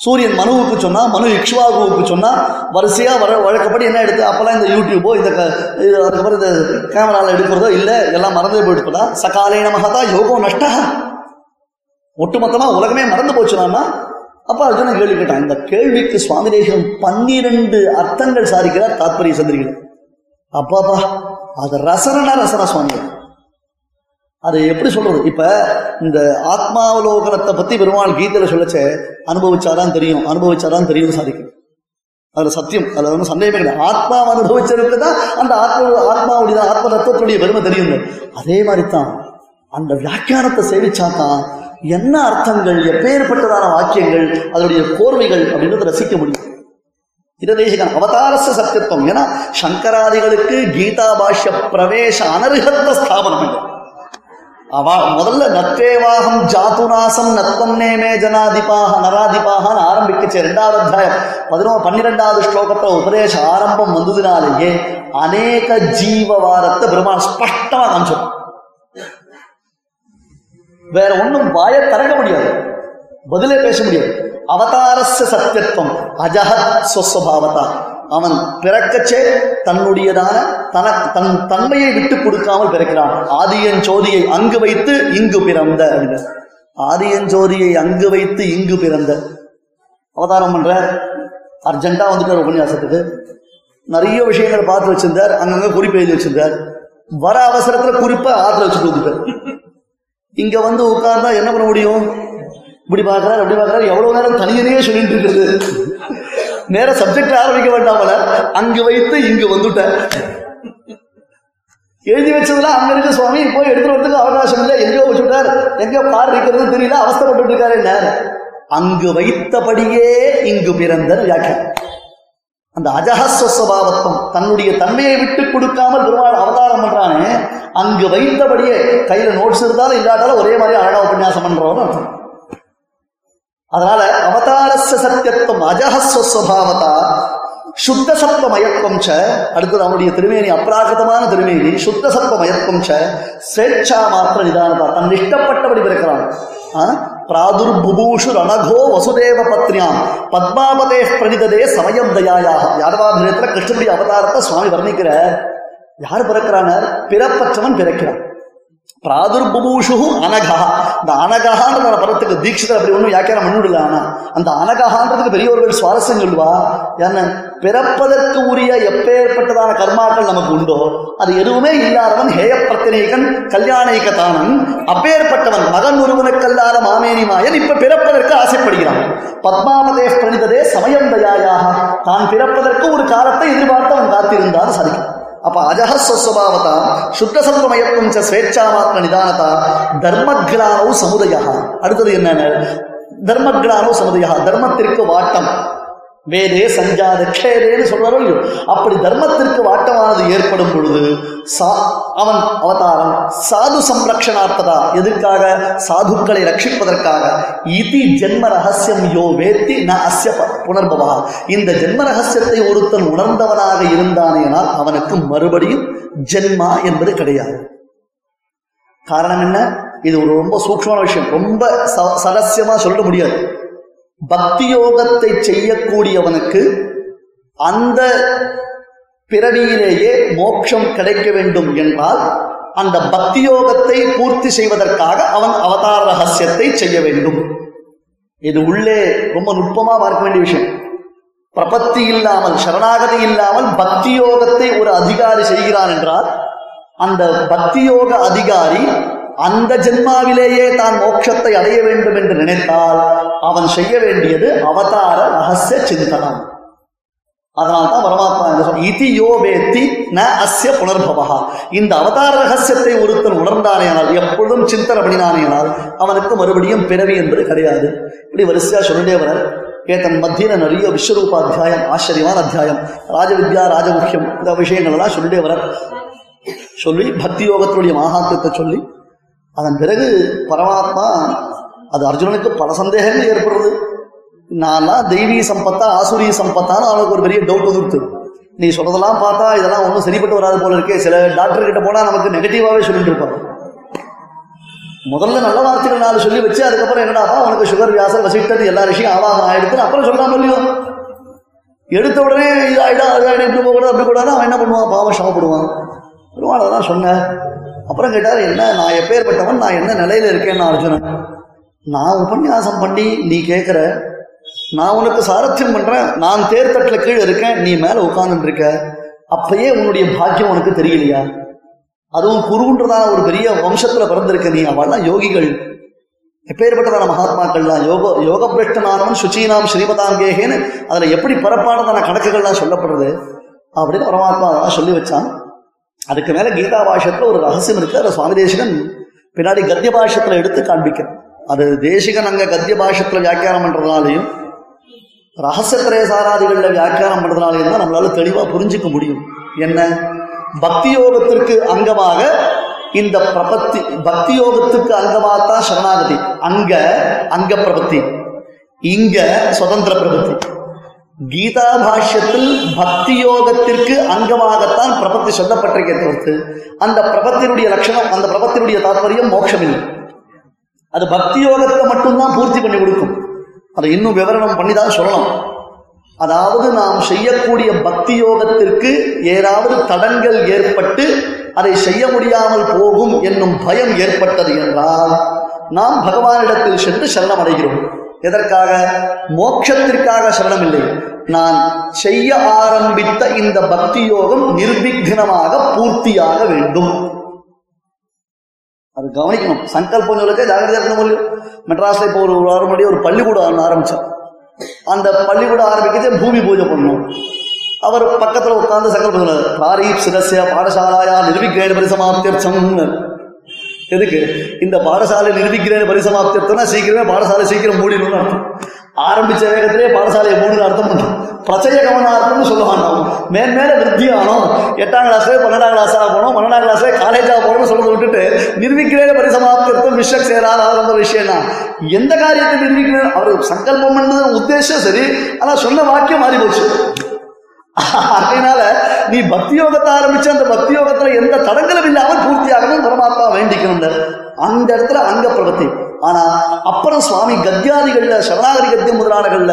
சூரியன் மனுவுக்கு சொன்னா மனு இக்ஷுவாகுவுக்கு சொன்னா வரிசையா வர வழக்கப்படி என்ன எடுத்து அப்பெல்லாம் இந்த யூடியூபோ இந்த இது அதுக்கப்புறம் இந்த கேமராவில் எடுக்கிறதோ இல்லை எல்லாம் மறந்தே போயிட்டு சகாலே நமகதா யோகோ நஷ்டா ஒட்டுமொத்தமா உலகமே மறந்து போச்சுனா அப்ப அர்ஜுனன் கேள்வி கேட்டான் இந்த கேள்விக்கு சுவாமி தேசம் பன்னிரண்டு அர்த்தங்கள் சாதிக்கிறார் தாத்பரிய சந்திரிகள். அப்பாப்பா அது ரசனா ரசன சுவாமி. அது எப்படி சொல்றது? இப்ப இந்த ஆத்மாவலோகனத்தை பத்தி பெருமாள் கீதையில சொல்லச்சே அனுபவிச்சாதான் தெரியும் அனுபவிச்சாதான் தெரியும் சாதிக்கும். அதுல சத்தியம் அதுல ஒன்றும் சந்தேகமே கிடையாது ஆத்மாவை அனுபவிச்சதுக்கு தான் அந்த ஆத்ம ஆத்மாவுடைய ஆத்ம தத்துவத்துடைய பெருமை தெரியும் அதே மாதிரி தான் அந்த வியாக்கியானத்தை சேவிச்சாதான் என்ன அர்த்தங்கள் எப்பேற்பட்டதான வாக்கியங்கள் அதனுடைய கோர்வைகள் அப்படின்றத ரசிக்க முடியும். இததேசிகன் அவதாரச சத்தியத்துவம். ஏன்னா சங்கராதிகளுக்கு கீதா பாஷ்ய பிரவேச அனர்ஹத்த ஸ்தாபனம் இது அவா முதல்ல நத்தேவாகம் ஜாத்துநாசம் நத்வம் நேமே ஜனாதிபாக நராதிபாகன்னு ஆரம்பிக்கச்சு. ரெண்டாவது அத்தியாயம். பதினோ பன்னிரெண்டாவது ஸ்லோகத்தை உபதேச ஆரம்பம் வந்ததுனாலேயே அநேக ஜீவவாரத்தை பெருமாள் ஸ்பஷ்டமாக காமிச்சிடும் வேற ஒண்ணும் வாயை திறக்க முடியாது. பதிலே பேச முடியாது. அவதாரஸ்ய சத்தியத்துவம். அஜஹத் ஸ்வஸ்வபாவதா. அவன் பிறக்கச்சே தன்னுடையதான தனக்கு தன் தன்மையை விட்டு கொடுக்காமல் பிறக்கிறான். ஆதியன் ஜோதியை அங்கு வைத்து இங்கு பிறந்த. ஆதியன் ஜோதியை அங்கு வைத்து இங்கு பிறந்த. அவதாரம் பண்ற அர்ஜென்டா வந்துட்டார் உபன்யாசத்துக்கு. நிறைய விஷயங்கள் பார்த்து வச்சிருந்தார். அங்கங்க குறிப்பு எழுதி வச்சிருந்தார். வர அவசரத்துல குறிப்பை ஆத்துல வச்சுட்டு வந்துட்டார். இங்க வந்து உட்கார்ந்தா என்ன பண்ண முடியும்? இப்படி பார்க்கறாரு அப்படி பார்க்கறாரு. எவ்வளவு நேரம் தனியனையே சொல்லிட்டு இருக்குது நேர சப்ஜெக்ட் ஆரம்பிக்க வேண்டாமல அங்கு வைத்து இங்கு வந்துட்டேன். எழுதி வச்சதுல அங்க இருக்க சுவாமி. போய் எடுத்துட்டு வரதுக்கு அவகாசம் இல்லை. எங்கேயோ வச்சுட்டார் எங்கேயோ கார் இருக்கிறது தெரியல. அவஸ்தப்பட்டு இருக்காரு என்ன? அங்கு வைத்தபடியே இங்கு பிறந்த வியாக்கியம் அந்த அஜஹஸ்வஸ்வபாவத்துவம் தன்னுடைய தன்மையை விட்டு கொடுக்காமல் பெருமாள் அவதாரம் பண்றானே அங்கு வைத்தபடியே கையில நோட்ஸ் இருந்தாலும் இல்லாட்டாலும் ஒரே மாதிரி அழகா உபன்யாசம் பண்றவன் அர்த்தம். அதனால அவதாரஸ்ய சத்தியத்துவம் அஜஹஸ்வஸ்வபாவதா சுத்த சத்வ மயக்கம் ச அடுத்தது அவனுடைய திருமேனி அப்ராகிருதமான திருமேனி சுத்த சத்வ மயக்கம் ச ஸ்வேच्छா மாத்திர நிதானதா தன் இஷ்டப்பட்டபடி பிறக்கிறான் பிராதுர்புபூஷு ரணகோ வசுதேவ பத்னியாம் பத்மாபதே பிரணிததே சமயம் தயாயாக யாதவாபிரத்தில் கிருஷ்ணனுடைய அவதாரத்தை சுவாமி வர்ணிக்கிற யார் பிறக்கிறானர் பிறப்பற்றவன் பிறக்கிறான் பிராதுர்புபூஷு அனகா இந்த அனகான்ற படத்துக்கு தீட்சிதர் அப்படி ஒன்றும் வியாக்கியானம் பண்ணிவிடல ஆனால் அந்த அனகான்றதுக்கு பெரியவர்கள் சுவாரஸ்யம் சொல்லுவா என்ன பிறப்பதற்கு உரிய எப்பேற்பட்டதான கர்மாக்கள் நமக்கு உண்டோ அது எதுவுமே இல்லாதவன் ஹேய பிரத்தினேகன் கல்யாணிக தானன் அப்பேற்பட்டவன் மகன் ஒருவனுக்கல்லாத மாமேனி மாயன் இப்ப பிறப்பதற்கு ஆசைப்படுகிறான். பத்மாவதே பிரணிததே சமயம் தயாயாக. தான் பிறப்பதற்கு ஒரு காலத்தை எதிர்பார்த்து அவன் காத்திருந்தான் சாதிக்கும் அப்ப அஜஹஸ்வஸ்வபாவதா சுத்தசத்வமயத்துவம் ச நிதானதா தர்மக்லானோ சமுதயா அடுத்தது என்னென்ன? தர்மக்லானோ சமுதயா தர்மத்திற்கு வாட்டம். வேதே சஞ்சாத கேரேன்னு சொல்வாரோ இல்லையோ அப்படி தர்மத்திற்கு வாட்டமானது ஏற்படும் பொழுது சா அவன் அவதாரம் சாது சம்ரக்ஷணார்த்ததா? எதுக்காக? சாதுக்களை ரட்சிப்பதற்காக. இதி ஜென்ம ரகசியம் யோ வேத்தி ந அஸ்ய ப- புனர்பவா இந்த ஜென்ம ரகசியத்தை ஒருத்தன் உணர்ந்தவனாக இருந்தானேனால் அவனுக்கு மறுபடியும் ஜென்மா என்பது கிடையாது. காரணம் என்ன? இது ஒரு ரொம்ப சூக்ஷமான விஷயம். ரொம்ப ச- சரஸ்யமா சொல்ல முடியாது. பக்தி யோகத்தை செய்யக்கூடியவனுக்கு அந்த பிறவியிலேயே மோட்சம் கிடைக்க வேண்டும் என்றால் அந்த பக்தி யோகத்தை பூர்த்தி செய்வதற்காக அவன் அவதார ரகசியத்தை செய்ய வேண்டும். இது உள்ளே ரொம்ப நுட்பமா பார்க்க வேண்டிய விஷயம். பிரபத்தி இல்லாமல் சரணாகதி இல்லாமல் பக்தி யோகத்தை ஒரு அதிகாரி செய்கிறான் என்றால் அந்த பக்தி யோக அதிகாரி அந்த ஜென்மாவிலேயே தான் மோட்சத்தை அடைய வேண்டும் என்று நினைத்தால் அவன் செய்ய வேண்டியது அவதார ரகசிய சிந்தனம். அதனால்தான் பரமாத்மா என்ன இதி யோ வேத்தி ந அஸ்ய புனர்பவா இந்த அவதார ரகசியத்தை ஒருத்தன் உணர்ந்தானேனால் எப்பொழுதும் சிந்தனை பண்ணினானேனால் அவனுக்கு மறுபடியும் பிறவி என்பது கிடையாது. இப்படி வரிசையா சொல்லிட்டே வர ஏதன் மத்தியில நிறைய விஸ்வரூப அத்தியாயம் ஆச்சரியமான அத்தியாயம் ராஜவித்யா ராஜமுக்கியம் இந்த விஷயங்கள் எல்லாம் சொல்லிட்டே வர சொல்லி பக்தி யோகத்தினுடைய மகாத்மத்தை சொல்லி அதன் பிறகு பரமாத்மா அது அர்ஜுனனுக்கு பல சந்தேகங்கள் ஏற்படுறது. நான்லாம் தெய்வீக சம்பத்தா ஆசூரிய சம்பத்தான்னு அவனுக்கு ஒரு பெரிய டவுட் வந்துடுத்து நீ சொல்றதெல்லாம் பார்த்தா இதெல்லாம் ஒன்றும் சரிப்பட்டு வராது போல இருக்கே. சில டாக்டர் கிட்ட போனால் நமக்கு நெகட்டிவாகவே சொல்லிட்டு இருப்பாங்க. முதல்ல நல்ல வார்த்தைகள் நாலு சொல்லி வச்சு அதுக்கப்புறம் என்னடாப்பா உனக்கு சுகர் வியாசம் வசிட்டது எல்லா விஷயம் ஆவாகம் ஆயிடுத்து அப்புறம் சொல்லாம இல்லையோ? எடுத்த உடனே இதாயிடும் அதாயிடும் இப்படி போகக்கூடாது அப்படி கூடாது அவன் என்ன பண்ணுவான்? பாவம் சமப்படுவான் பெருமாள் அதெல்லாம் சொன்னேன் அப்புறம் கேட்டார் என்ன நான் எப்பேற்பட்டவன் நான் என்ன நிலையில இருக்கேன்னு அர்ஜுனன். நான் உபன்யாசம் பண்ணி நீ கேட்குற நான் உனக்கு சாரத்தியம் பண்ணுறேன் நான் தேர்தட்டில் கீழே இருக்கேன் நீ மேலே உட்காந்துட்டு இருக்க. அப்பயே உன்னுடைய பாக்கியம் உனக்கு தெரியலையா? அதுவும் குருன்றதான ஒரு பெரிய வம்சத்தில் பிறந்திருக்க நீ அவள்லாம் யோகிகள். எப்பேற்பட்டதான மகாத்மாக்கள்லாம் யோக யோக பிரஷ்டனானவன் சுச்சீனாம் ஸ்ரீமதாங்கேகேன்னு அதில் எப்படி பரப்பானதான கணக்குகள்லாம் சொல்லப்படுறது? அப்படின்னு பரமாத்மா அதெல்லாம் சொல்லி வச்சான். அதுக்கு மேல கீதா பாஷத்துல ஒரு ரகசியம் இருக்கு. அதை சுவாமி தேசிகன் பின்னாடி கத்திய பாஷத்துல எடுத்து காண்பிக்கிறான் அது தேசிகன் அங்க கத்திய பாஷத்துல வியாக்கியானம் பண்றதுனாலையும் ரகசியத்திரய சாராதிகள்ல வியாக்கியானம் பண்றதுனாலையும் தான் நம்மளால தெளிவா புரிஞ்சுக்க முடியும். என்ன? பக்தி யோகத்திற்கு அங்கமாக இந்த பிரபத்தி பக்தி யோகத்துக்கு அங்கமாகத்தான் சரணாகதி. அங்க அங்க பிரபத்தி. இங்க சுதந்திர பிரபத்தி. கீதா பாஷ்யத்தில் பக்தி யோகத்திற்கு அங்கமாகத்தான் பிரபத்தி சொல்லப்பட்டிருக்கே தவிர்த்து அந்த பிரபத்தினுடைய லட்சணம் அந்த பிரபத்தினுடைய தாத்பரியம் மோட்சம் இல்லை அது பக்தி யோகத்தை மட்டும்தான் பூர்த்தி பண்ணி கொடுக்கும். அதை இன்னும் விவரணம் பண்ணி தான் சொல்லணும். அதாவது நாம் செய்யக்கூடிய பக்தி யோகத்திற்கு ஏதாவது தடங்கள் ஏற்பட்டு அதை செய்ய முடியாமல் போகும் என்னும் பயம் ஏற்பட்டது என்றால் நாம் பகவானிடத்தில் சென்று சரணம் அடைகிறோம் எதற்காக? மோட்சத்திற்காக சரணம் இல்லை நான் செய்ய ஆரம்பித்த இந்த பக்தி யோகம் நிர்விக்னமாக பூர்த்தியாக வேண்டும். அது கவனிக்கணும். சங்கல்பம் சொல்லுங்க ஜாகிரதையா இருக்க முடியும் மெட்ராஸ்ல இப்போ ஒரு வாரம் முன்னாடி ஒரு பள்ளிக்கூடம் ஆரம்பிச்சோம் அந்த பள்ளிக்கூடம் ஆரம்பிக்கிறதே பூமி பூஜை பண்ணணும். அவர் பக்கத்துல உட்கார்ந்து சங்கல்பம் சொன்னார். பாரீப் சிரஸ்ய பாடசாலாயா பரிசமாப்தி பரிசமாப்தியர்த்தம். எதுக்கு? இந்த பாடசாலை நிரூபிக்கிறேன் பரிசமாப்தியத்தனா சீக்கிரமே பாடசாலை சீக்கிரம் மூடிடணும்னு அர்த்தம். ஆரம்பிச்ச வேகத்திலே பாடசாலையை மூடுன்னு அர்த்தம் பண்ணும். பிரச்சய கவனார்த்தம்னு சொல்லுவான் நாம் மேன்மேல விருத்தி ஆனோம் எட்டாம் கிளாஸ்ல பன்னெண்டாம் கிளாஸாக போனோம் பன்னெண்டாம் கிளாஸே காலேஜாக போகணும்னு சொல்ல விட்டுட்டு நிரூபிக்கிறேன் பரிசமாப்தியர்த்தம் விஸ்வக் சேராத ஆரம்ப விஷயம்னா விஷயம் தான் எந்த காரியத்தை நிர்மிக்கணும் அவர் சங்கல்பம் உத்தேசம் சரி. ஆனால் சொன்ன வாக்கியம் மாறி போச்சு அதனால நீ பக்தி யோகத்தை ஆரம்பிச்சு அந்த பக்தி யோகத்துல எந்த தடங்களும் இல்லாமல் பூர்த்தியாகணும் பரமாத்மா வேண்டிக்கணும் அந்த இடத்துல அங்க பிரபத்தி ஆனா அப்புறம் சுவாமி கத்தியாதிகள்ல சரணாகரி கத்திய முதலாளர்கள்ல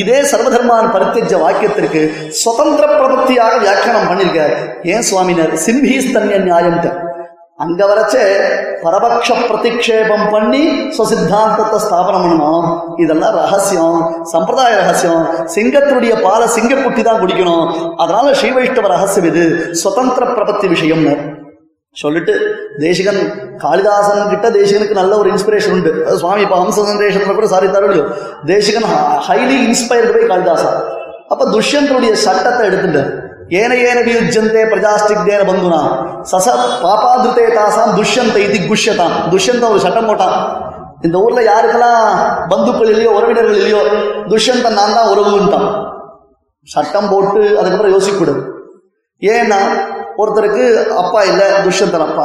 இதே சர்வதர்மான் பரித்தஜ வாக்கியத்திற்கு சுதந்திர பிரபத்தியாக வியாக்கியானம் பண்ணியிருக்கார் ஏன் சுவாமினர் சிம்பீஸ்தன்ய நியாயம்ட்டு. அங்க வரைச்சே பரபக்ஷ பிரதிக்ஷேபம் பண்ணி சுசித்தாந்தத்தை ஸ்தாபனம் பண்ணணும். இதெல்லாம் ரகசியம். சம்பிரதாய ரகசியம். சிங்கத்தினுடைய பாலை சிங்கக்குட்டி தான் குடிக்கணும். அதனால ஸ்ரீ வைஷ்ணவ ரகசியம் இது. சுதந்திர பிரபத்தி விஷயம்னு. சொல்லிட்டு தேசிகன் காளிதாசன் கிட்ட தேசிகனுக்கு நல்ல ஒரு இன்ஸ்பிரேஷன் உண்டு. சுவாமி இப்போ ஹம்ச சந்தேஷத்துல கூட சாரி தரலையோ Desikan highly inspired by Kalidasan. அப்ப துஷ்யந்தனுடைய சட்டத்தை எடுத்துட்டார். ஏன ஏன வியுஜந்தே பிரஜாஸ்டிக்தேன பந்துனா சச பாபாதிருத்தே தாசாம் துஷ்யந்த இது குஷ்யதாம் துஷ்யந்த ஒரு சட்டம் போட்டான். இந்த ஊர்ல யாருக்கெல்லாம் பந்துக்கள் இல்லையோ உறவினர்கள் இல்லையோ துஷ்யந்தன் நான் தான் உறவுன்ட்டான். சட்டம் போட்டு அதுக்கப்புறம் யோசிக்கூடாது ஏன்னா ஒருத்தருக்கு அப்பா இல்லை துஷ்யந்தன் அப்பா.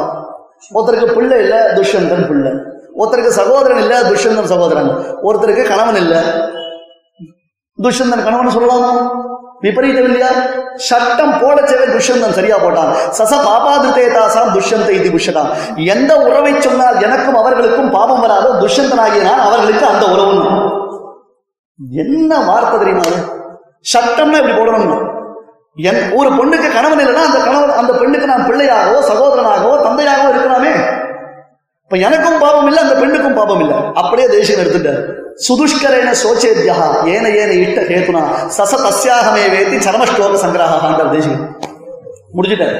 ஒருத்தருக்கு பிள்ளை இல்லை துஷ்யந்தன் பிள்ளை. ஒருத்தருக்கு சகோதரன் இல்லை துஷ்யந்தன் சகோதரன். ஒருத்தருக்கு கணவன் இல்லை. துஷ்யந்தன் கணவன் சொல்லலாமா? விபரீதம் இல்லையா சட்டம் போடச்சவே துஷ்யந்தன் சரியா போட்டான். சச பாபாதிருத்தே தாசாம் துஷ்யந்த இது குஷதாம் எந்த உறவை சொன்னால் எனக்கும் அவர்களுக்கும் பாபம் வராதோ துஷ்யந்தனாகிய நான் அவர்களுக்கு அந்த உறவு என்ன வார்த்தை தெரியுமா சட்டம்னா இப்படி போடணும் என் ஒரு பொண்ணுக்கு கணவன் இல்லைன்னா அந்த கணவன் அந்த பெண்ணுக்கு நான் பிள்ளையாகவோ சகோதரனாகவோ தந்தையாகவோ இருக்கலாமே. இப்ப எனக்கும் பாபம் இல்லை அந்த பெண்ணுக்கும் பாபம் இல்லை. அப்படியே தேசியம் எடுத்துட்டார். சுதுஷ்கரேன சோச்சேத்யா ஏன ஏன இட்ட ஹேத்துனா சச தஸ்யாகமே வேத்தி சரமஸ்லோக சங்கிரகாண்டார் தேசியம் முடிஞ்சிட்டார்.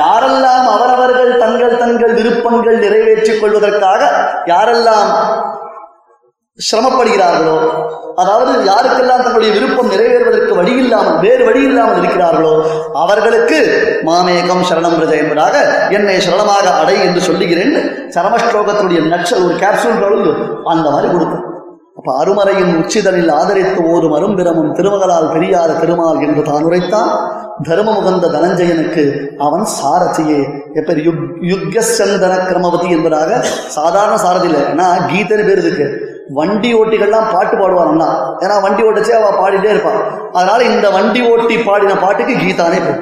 யாரெல்லாம் அவரவர்கள் தங்கள் தங்கள் விருப்பங்கள் நிறைவேற்றிக் கொள்வதற்காக யாரெல்லாம் சிரமப்படுகிறார்களோ அதாவது யாருக்கெல்லாம் தங்களுடைய விருப்பம் நிறைவேறுவதற்கு வழி இல்லாமல் வேறு வழி இல்லாமல் இருக்கிறார்களோ அவர்களுக்கு மாமேகம் சரணம் பிரஜ என்பதாக என்னை சரணமாக அடை என்று சொல்லுகிறேன். சரமஸ்லோகத்தினுடைய நச்சல் ஒரு கேப்சூல் அந்த மாதிரி கொடுத்தேன் அப்ப அருமறையின் உச்சிதனில் ஆதரித்து ஓரும் அரும்பிரமும் திருமகளால் பெரியார திருமால் என்று தான் உரைத்தான். தர்மமுகந்த தனஞ்சயனுக்கு அவன் சாரதியே. எப்பர் யுக் யுக்கசந்தன கிரமவதி என்பதாக சாதாரண சாரதி ஏன்னா கீதைன்னு பேர் இருக்கு. வண்டி ஓட்டிகள்லாம் பாட்டு பாடுவானா ஏன்னா வண்டி ஓட்டச்சே அவ பாடிட்டே இருப்பான் அதனால இந்த வண்டி ஓட்டி பாடின பாட்டுக்கு கீதானே பேர்.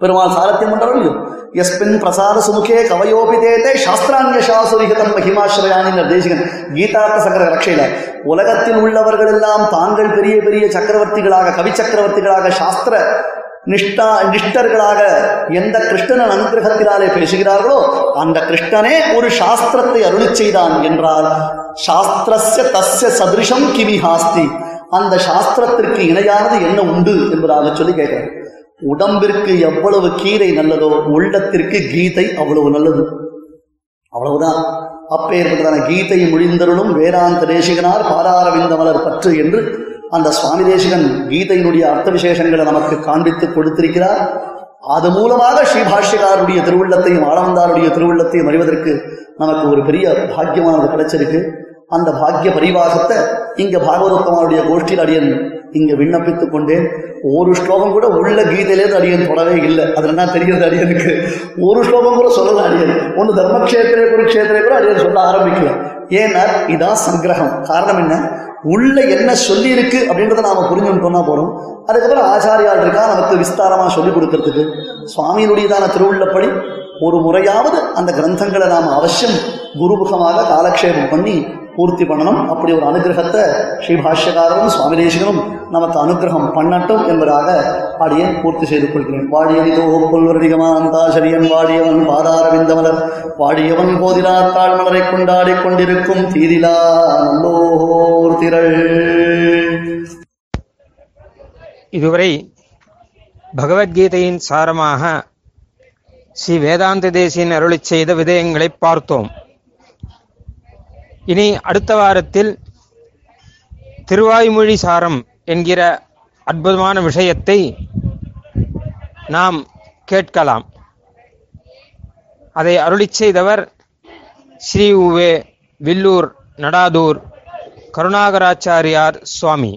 பெருமாள் சாரத்தியம் பண்றோம் இல்லையோ பிரசாத சுமுகே கவயோபி தேதே சாஸ்திராங்க சாசுரிகதம் மகிமாஸ்ரயானி தேசிகன் கீதார்த்த சங்கர ரக்ஷையில உலகத்தில் உள்ளவர்கள் எல்லாம் தாங்கள் பெரிய பெரிய சக்கரவர்த்திகளாக கவி சக்கரவர்த்திகளாக சாஸ்திர நிஷ்டா நிஷ்டர்களாக எந்த கிருஷ்ணன் அனுகிரகத்தினாலே பேசுகிறார்களோ அந்த கிருஷ்ணனே ஒரு சாஸ்திரத்தை அருளி செய்தான் என்றால் சாஸ்திரஸ்ய தஸ்ய சதிருஷம் கிமி ஹாஸ்தி அந்த சாஸ்திரத்திற்கு இணையானது என்ன உண்டு என்பதாக சொல்லி கேட்கிறார் உடம்பிற்கு எவ்வளவு கீரை நல்லதோ உள்ளத்திற்கு கீதை அவ்வளவு நல்லது. அவ்வளவுதான். அப்பேற்பட்டதான கீதை முடிந்தருளும் வேதாந்த தேசிகனார் பாராரவிந்த மலர் பற்று என்று அந்த சுவாமி தேசிகன் கீதையினுடைய அர்த்த விசேஷங்களை நமக்கு காண்பித்து கொடுத்திருக்கிறார். அது மூலமாக ஸ்ரீபாஷ்யகாருடைய திருவுள்ளத்தையும் ஆளவந்தாருடைய திருவுள்ளத்தையும் அறிவதற்கு நமக்கு ஒரு பெரிய பாக்கியமானது கிடைச்சிருக்கு. அந்த பாக்கிய பரிவாகத்தை இங்க பாகவதத்தமாருடைய கோஷ்டியில் அடியன் இங்க விண்ணப்பித்துக் கொண்டேன். ஒரு ஸ்லோகம் கூட உள்ள கீதையிலேருந்து அடியன் தொடவே இல்லை. அதில் என்ன தெரிகிறது அடியனுக்கு ஒரு ஸ்லோகம் கூட சொல்லல அடியன் ஒன்று தர்மக்ஷேத்திரே குருக்ஷேத்திரே கூட அடியன் சொல்ல ஆரம்பிக்கல. ஏன்னா இதான் சங்கிரகம். காரணம் என்ன? உள்ள என்ன சொல்லி இருக்கு அப்படின்றத நாம புரிஞ்சுட்டோம்னா போறோம் அதுக்கப்புறம் ஆச்சாரியால் இருக்கா நமக்கு விஸ்தாரமா சொல்லி கொடுக்கறதுக்கு. சுவாமியினுடையதான திருவுள்ளப்படி ஒரு முறையாவது அந்த கிரந்தங்களை நாம் அவசியம் குருமுகமாக காலக்ஷேபம் பண்ணி பூர்த்தி பண்ணணும். அப்படி ஒரு அனுகிரகத்தை ஸ்ரீபாஷ்யகாரரும் சுவாமி தேசிகனும் நமக்கு அனுகிரகம் பண்ணட்டும் என்பதாக அடியேன் பூர்த்தி செய்து கொள்கிறேன். வாடியனிதோ புல்வரடிகமாந்தாசரியன் வாடியவன் பாதாரவிந்தமலர். வாடியவன் போதிலா தாழ்மலரை கொண்டாடி கொண்டிருக்கும் தீதிலா நல்லோர் திரள். இதுவரை பகவத்கீதையின் சாரமாக ஸ்ரீ வேதாந்த தேசியன் அருளிச் செய்த விதயங்களை பார்த்தோம். இனி அடுத்த வாரத்தில் திருவாய்மொழி சாரம் என்கிற அற்புதமான விஷயத்தை நாம் கேட்கலாம். அதை அருளிச் செய்தவர் ஸ்ரீ உவே வில்லூர் நடாதூர் கருணாகராச்சாரியார் சுவாமி.